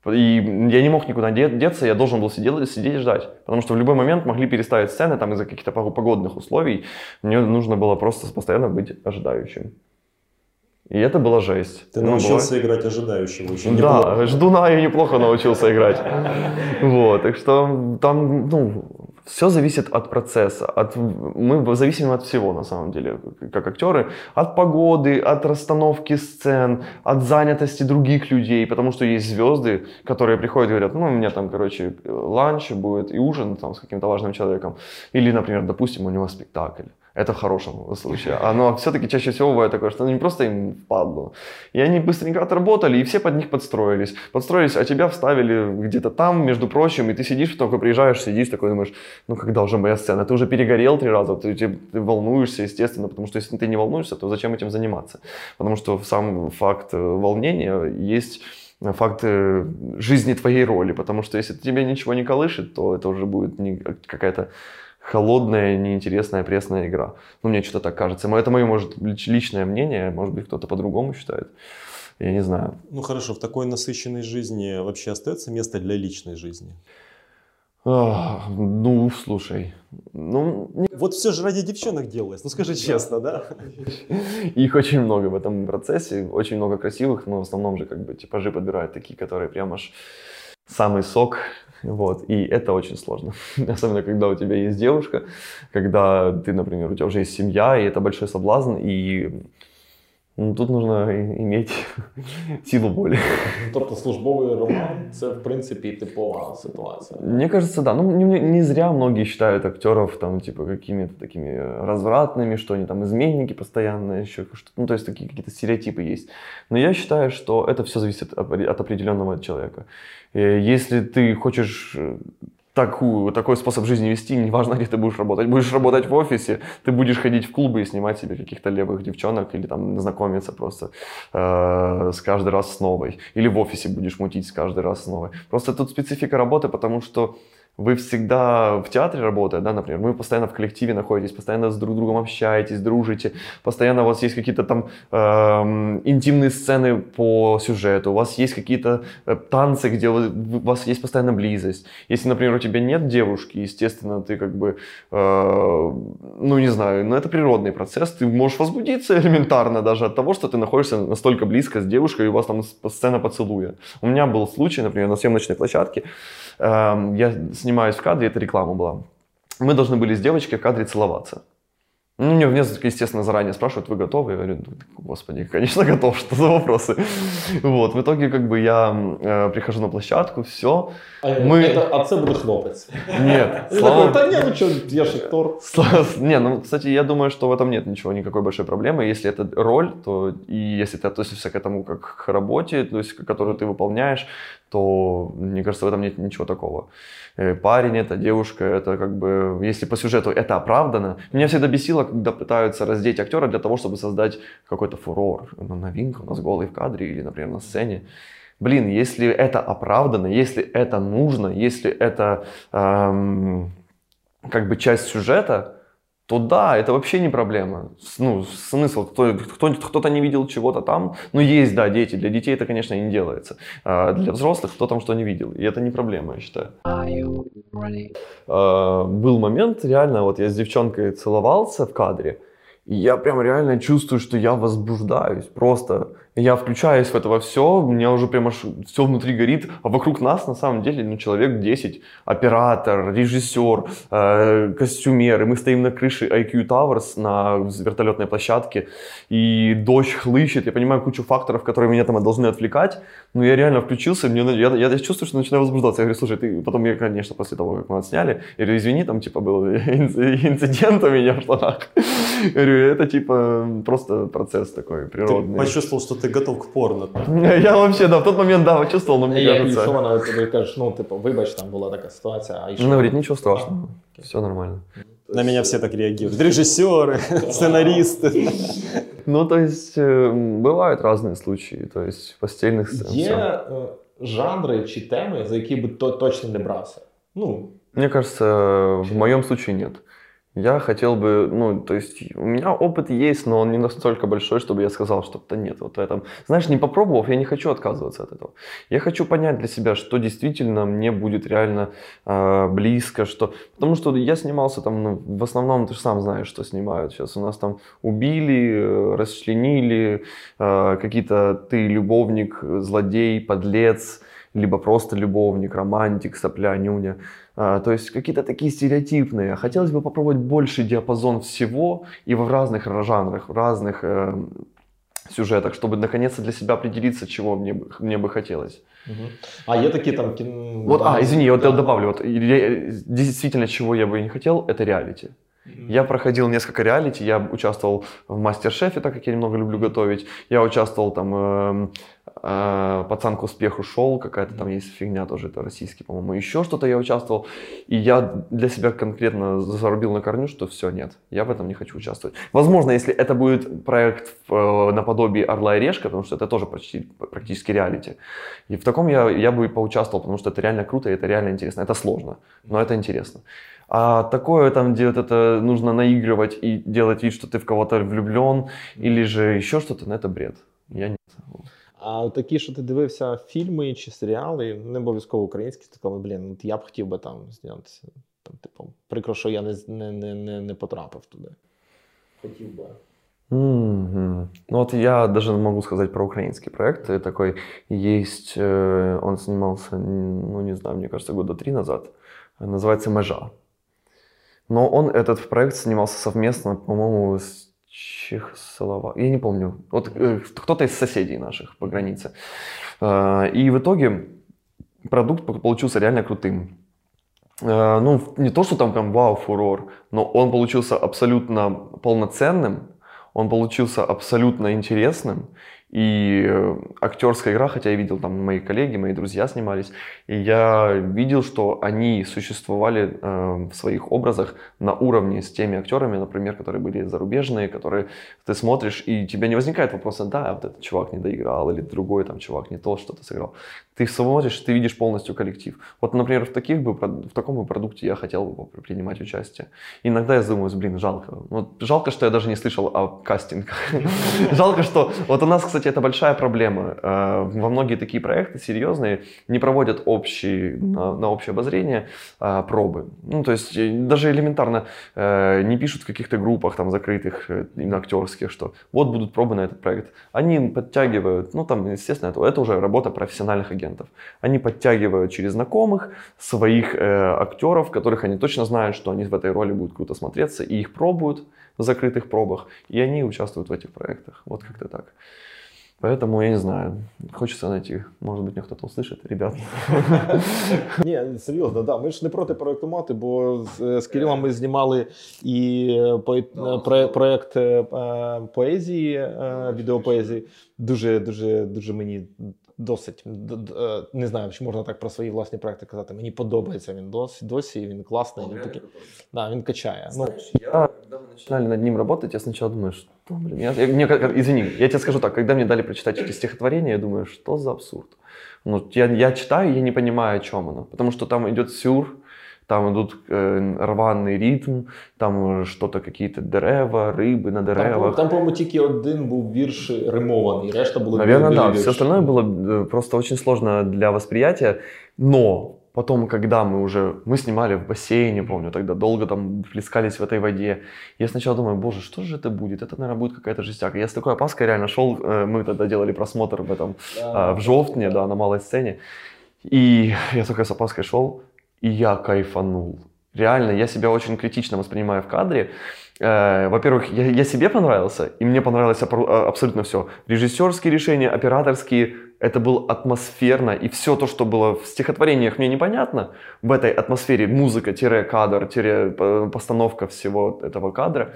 И я не мог никуда деться, я должен был сидеть, сидеть и ждать. Потому что в любой момент могли переставить сцены там из-за каких-то погодных условий. Мне нужно было просто постоянно быть ожидающим. И это была жесть. Ты Ну, научился бывает. играть ожидающего очень Да, неплохо. ждуна я неплохо научился играть. Вот, так что там, ну, все зависит от процесса. От, мы зависим от всего, на самом деле, как актеры. От погоды, от расстановки сцен, от занятости других людей. Потому что есть звезды, которые приходят и говорят, ну, у меня там, короче, ланч будет и ужин там с каким-то важным человеком. Или, например, допустим, у него спектакль. Это в хорошем случае. А, Но все-таки чаще всего бывает такое, что ну, не просто им впадло. И они быстренько отработали, и все под них подстроились. Подстроились, а тебя вставили где-то там, между прочим, и ты сидишь, только приезжаешь, сидишь такой, думаешь, ну когда уже моя сцена? Ты уже перегорел три раза, ты, ты- ты волнуешься, естественно, потому что если ты не волнуешься, то зачем этим заниматься? Потому что сам факт э, волнения есть факт э, жизни твоей роли, потому что если тебе ничего не колышет, то это уже будет не какая-то холодная, неинтересная, пресная игра. Ну, мне что-то так кажется. Мо- Это мое, может, лич- личное мнение, может быть, кто-то по-другому считает. Я не знаю. Ну хорошо, в такой насыщенной жизни вообще остается место для личной жизни? Ах, ну, слушай, ну, Вот все же ради девчонок делалось, ну скажи честно, да? их очень много в этом процессе, очень много красивых, но в основном же как бы типажи подбирают такие, которые прям аж самый сок, вот, и это очень сложно. Особенно, когда у тебя есть девушка, когда ты, например, у тебя уже есть семья, и это большой соблазн, и ну, тут нужно иметь силу воли. Тобто службовий роман це в принципі типова ситуація. Мне кажется, да. Ну, не, не- зря многие считают актеров там, типа, какими-то такими развратными, что они там изменники постоянно, еще что-то. Ну, то есть такие какие-то стереотипы есть. Но я считаю, что это все зависит от, от определенного человека. Э, Если ты хочешь э, такую, такой способ жизни вести, неважно, где ты будешь работать. Будешь работать в офисе, ты будешь ходить в клубы и снимать себе каких-то левых девчонок или там знакомиться просто э, с каждый раз с новой. Или в офисе будешь мутить с каждый раз с новой. Просто тут специфика работы, потому что вы всегда в театре работая, да, например, вы постоянно в коллективе находитесь, постоянно с друг другом общаетесь, дружите, постоянно у вас есть какие-то там эм, интимные сцены по сюжету, у вас есть какие-то э, танцы, где вы- у вас есть постоянно близость. Если, например, у тебя нет девушки, естественно, ты как бы, э, ну не знаю, ну это природный процесс, ты можешь возбудиться элементарно даже от того, что ты находишься настолько близко с девушкой, и у вас там сцена поцелуя. У меня был случай, например, на съемочной площадке, Эм, я снимаюсь в кадре, это реклама была. Мы должны были с девочкой в кадре целоваться. Ну, мне, мне, естественно, заранее спрашивают, вы готовы? Я говорю, «Ну, господи, конечно, готов, что за вопросы? Вот, в итоге, как бы, я э, прихожу на площадку, все. А, це, а це буде хлопець. Нет, слава та ні, ну ж актор. Сла- Не, ну, кстати, я думаю, что в этом нет ничего, никакой большой проблемы. Если это роль, то и если ты относишься к этому как к работе, то есть, к- которую ты выполняешь, то, мне кажется, в этом нет ничего такого. Э, Парень это, девушка это, как бы, если по сюжету это оправдано. Меня всегда бесило, когда пытаются раздеть актера для того, чтобы создать какой-то фурор. Ну, новинка у нас голый в кадре или, например, на сцене. Блин, если это оправдано, если это нужно, если это эм, как бы часть сюжета, то да, это вообще не проблема. Ну, смысл, кто, кто, кто-то не видел чего-то там, ну, есть, да, дети, для детей это, конечно, не делается. А для взрослых кто там что не видел, и это не проблема, я считаю. А, был момент, реально, вот я с девчонкой целовался в кадре, и я прям реально чувствую, что я возбуждаюсь, просто я включаюсь в это во все, у меня уже прям аж все внутри горит, а вокруг нас на самом деле ну, человек 10, оператор, режиссер, э, костюмер, и мы стоим на крыше IQ Towers на вертолетной площадке, и дождь хлыщет, я понимаю кучу факторов, которые меня там должны отвлекать, но я реально включился, мне, на- я, я чувствую, что начинаю возбуждаться, я говорю, слушай, ты, потом я, конечно, после того, как мы отсняли, я говорю, извини, там, типа, был инц- инцидент у меня в штанах, Я говорю, это, типа, просто процесс такой Ты природный. почувствовал, что ты готов к порно. Я вообще, да, в тот момент, да, почувствовал, но мне Я кажется... пішов, вона тобі кажеш, ну, типу, вибач, там була така ситуація, а і що? Она говорит, ничего страшного, все нормально. На меня все так реагируют. Режиссеры, сценаристы. Ну, то есть, э, бывают разные случаи, то есть, постельных сцен. Є всё. е, жанри чи теми, за які би то точно не брався. Ну, Мне кажется, в моем случае нет. Я хотел бы, ну, то есть у меня опыт есть, но он не настолько большой, чтобы я сказал, что то нет вот в этом. Знаешь, не попробовав, я не хочу отказываться от этого. Я хочу понять для себя, что действительно мне будет реально э, близко, что... Потому что я снимался там, ну, в основном, ты же сам знаешь, что снимают сейчас. У нас там убили, э, расчленили, э, какие-то ты любовник, злодей, подлец, либо просто любовник, романтик, сопля, нюня. А, то есть какие-то такие стереотипные. Хотелось бы попробовать больше диапазон всего и в разных жанрах, в разных э, сюжетах, чтобы наконец-то для себя определиться, чего мне, бы, мне бы хотелось. Угу. А є такі там кін... Вот, а, извини, я вот я добавлю, вот, действительно, чего я бы и не хотел, это реалити. Я проходил несколько реалити, я участвовал в мастер-шефе, так как я немного люблю готовить. Я участвовал там э, э, пацан к успеху шел, какая-то там есть фигня тоже, это российский, по-моему. Еще что-то я участвовал. И я для себя конкретно зарубил на корню, что все, нет, я в этом не хочу участвовать. Возможно, если это будет проект э, наподобие Орла и Решка, потому что это тоже почти, практически реалити. И в таком я, я бы поучаствовал, потому что это реально круто и это реально интересно. Это сложно, но это интересно. А такое там, где вот это нужно наигрывать и делать вид, что ты в кого-то влюблен, или же еще что-то, ну это бред. Я не А такі, що ти дивився фільми чи серіали, не обов'язково українські, ти такий, блін, я б хотів би там знятися. Там, типу, прикро, що я не не, не, не потрапив туди. Хотів би. Mm-hmm. Ну вот я даже могу сказать про украинский проект. Такой есть, э, он снимался, ну не знаю, мне кажется, года три назад. Называется «Межа». Но он, этот проект снимался совместно, по-моему, с Чехословакией. Я не помню. Вот э, кто-то из соседей наших по границе. Э, и в итоге продукт получился реально крутым. Э, ну, не то, что там прям вау, фурор, но он получился абсолютно полноценным, он получился абсолютно интересным. И э, актерская игра, хотя я видел там мои коллеги, мои друзья снимались, и я видел, что они существовали э, в своих образах на уровне с теми актерами, например, которые были зарубежные, которые ты смотришь, и у тебя не возникает вопроса, да, вот этот чувак не доиграл, или другой там чувак не то что-то сыграл. Ты смотришь, ты видишь полностью коллектив. Вот, например, в, таких бы, в таком бы продукте я хотел бы принимать участие. Иногда я думаю, блин, жалко. Вот жалко, что я даже не слышал о кастингах. Жалко, что... Вот у нас, кстати, кстати, это большая проблема. Э, во многие такие проекты серьезные не проводят общие, на, на общее обозрение а, пробы. Ну, то есть э, даже элементарно э, не пишут в каких-то группах там закрытых, именно актерских, что вот будут пробы на этот проект. Они подтягивают, ну там, естественно, это, это уже работа профессиональных агентов. Они подтягивают через знакомых своих э, актеров, которых они точно знают, что они в этой роли будут круто смотреться, и их пробуют в закрытых пробах, и они участвуют в этих проектах. Вот как-то так. Поэтому, я не знаю, хочеться знайти. може бути, хтось услышить, ребят. Ні, серйозно, да. Ми ж не проти проєктувати, бо з, з Кирилом ми знімали і проект про, е, поезії, е, відеопоезії. Дуже, дуже, дуже мені досить е, не знаю, чи можна так про свої власні проекти казати. Мені подобається він досі, досі він класний, він такий. Да, він качає. Ну, я, когда мы начинали над ним работать, я сначала думаю, что, блин, я, мне, извини, я тебе скажу так, когда мне дали прочитать эти стихотворения, я думаю, что за абсурд. Ну, я, я читаю, я не понимаю, о чем оно, потому что там идет сюр, там идут э, рваний ритм, там что-то, какие-то дерева, рыбы на деревах. Там, по-моему, тільки один був вірш римований, решта було Наверное, да. Все остальное было э, просто очень сложно для восприятия, но Потом, когда мы уже, мы снимали в бассейне, помню, тогда долго там плескались в этой воде. Я сначала думаю, боже, что же это будет? Это, наверное, будет какая-то жестяка. Я с такой опаской реально шел, э, мы тогда делали просмотр в этом, да, в Жовтне, да, на малой сцене. И я только с опаской шел, и я кайфанул. Реально, я себя очень критично воспринимаю в кадре. Э, во-первых, я, я себе понравился, и мне понравилось а, абсолютно все. Режиссерские решения, операторские, это было атмосферно, и все то, что было в стихотворениях мне непонятно, в этой атмосфере музыка-кадр, постановка всего этого кадра,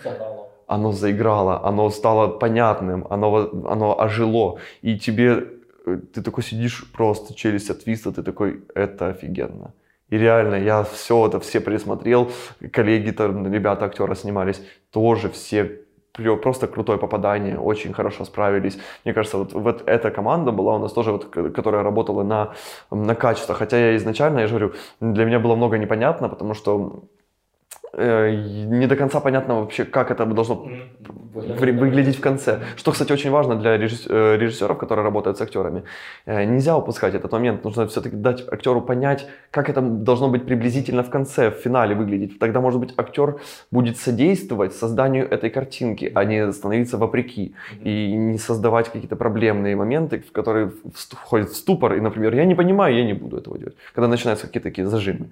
оно заиграло, оно стало понятным, оно, оно ожило, и тебе, э, ты такой сидишь просто, челюсть отвисла, ты такой, это офигенно. И реально, я все это все пересмотрел, коллеги, там, ребята, актеры снимались, тоже все просто крутое попадание, очень хорошо справились. Мне кажется, вот, вот эта команда была у нас тоже, вот, которая работала на, на качество. Хотя я изначально, я же говорю, для меня было много непонятно, потому что не до конца понятно вообще, как это должно выглядеть в конце. Что, кстати, очень важно для э, режиссеров, которые работают с актерами. Э, Нельзя упускать этот момент. Нужно все-таки дать актеру понять, как это должно быть приблизительно в конце, в финале выглядеть. Тогда, может быть, актер будет содействовать созданию этой картинки, а не становиться вопреки. И не создавать какие-то проблемные моменты, в которые входит в ступор. И, например, я не понимаю, я не буду этого делать. Когда начинаются какие-то такие зажимы.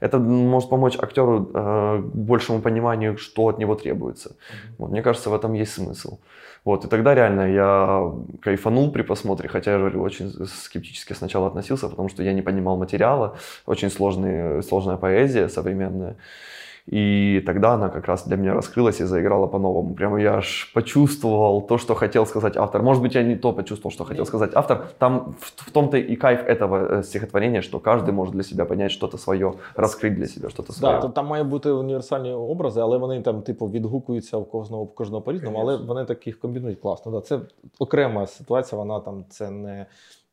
Это может помочь актеру э, большему пониманию, что от него требуется. Вот, мне кажется, в этом есть смысл. Вот, и тогда реально я кайфанул при просмотре, хотя я говорю, очень скептически сначала относился, потому что я не понимал материала, очень сложный, сложная поэзия современная. И тогда она как раз для меня раскрылась и заиграла по-новому. Прямо я аж почувствовал то, что хотел сказать автор. Может быть, я не то почувствовал, что хотел сказать автор. Там в, в том-то и кайф этого э, стихотворения, что каждый может для себя понять что-то свое, раскрыть для себя что-то своє. Да, то там має бути універсальні образи, але вони там, типу, відгукуються в кожного в кожного по-різному, але вони так їх комбінують класно. Да. Це окрема ситуація, вона там це не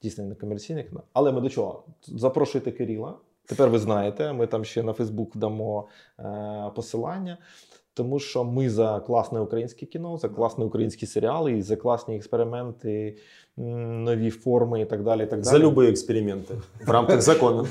дійсно не комерційне кіно. Але ми до чого? Запрошуйте Кирила. Тепер ви знаєте, ми там ще на Фейсбук дамо е, посилання. Тому що ми за класне українське кіно, за класні українські серіали і за класні експерименти, м, нові форми і так далі. І так За далі. любые эксперименты в рамках закона.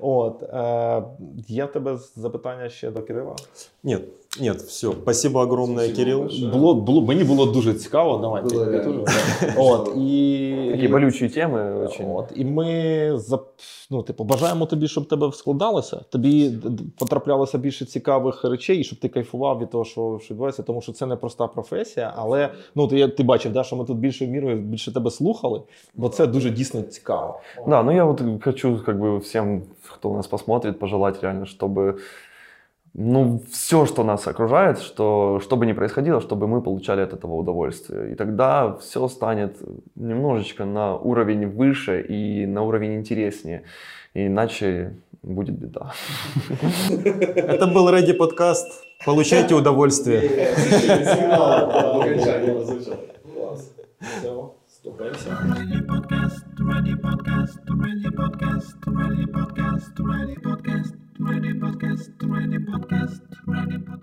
От, е, є в тебе запитання ще до Кирила? Нет, нет, все. Спасибо огромное, Кирилл. Було, було, мені було дуже цікаво. Давай, Було ти- ти реально. теж. От, і, Такие болючие темы очень. От, і ми зап- ну, типу, бажаємо тобі, щоб тебе складалося, тобі д- д- потраплялося більше цікавих речей, і щоб ти кайфував від того, що, що відбувається, тому що це не проста професія, але ну, ти, ти бачив, да, що ми тут більшою мірою більше тебе слухали, бо це дуже дійсно цікаво. Да, ну я вот хочу как бы всем, кто нас посмотрит, пожелать реально, чтобы ну, все, что нас окружает, что, что бы ни происходило, чтобы мы получали от этого удовольствие. И тогда все станет немножечко на уровень выше и на уровень интереснее. Иначе будет беда. Это был Ready подкаст. Получайте удовольствие. Клас. Все, ступаємося. Ready Podcast, Ready Podcast, Ready Podcast.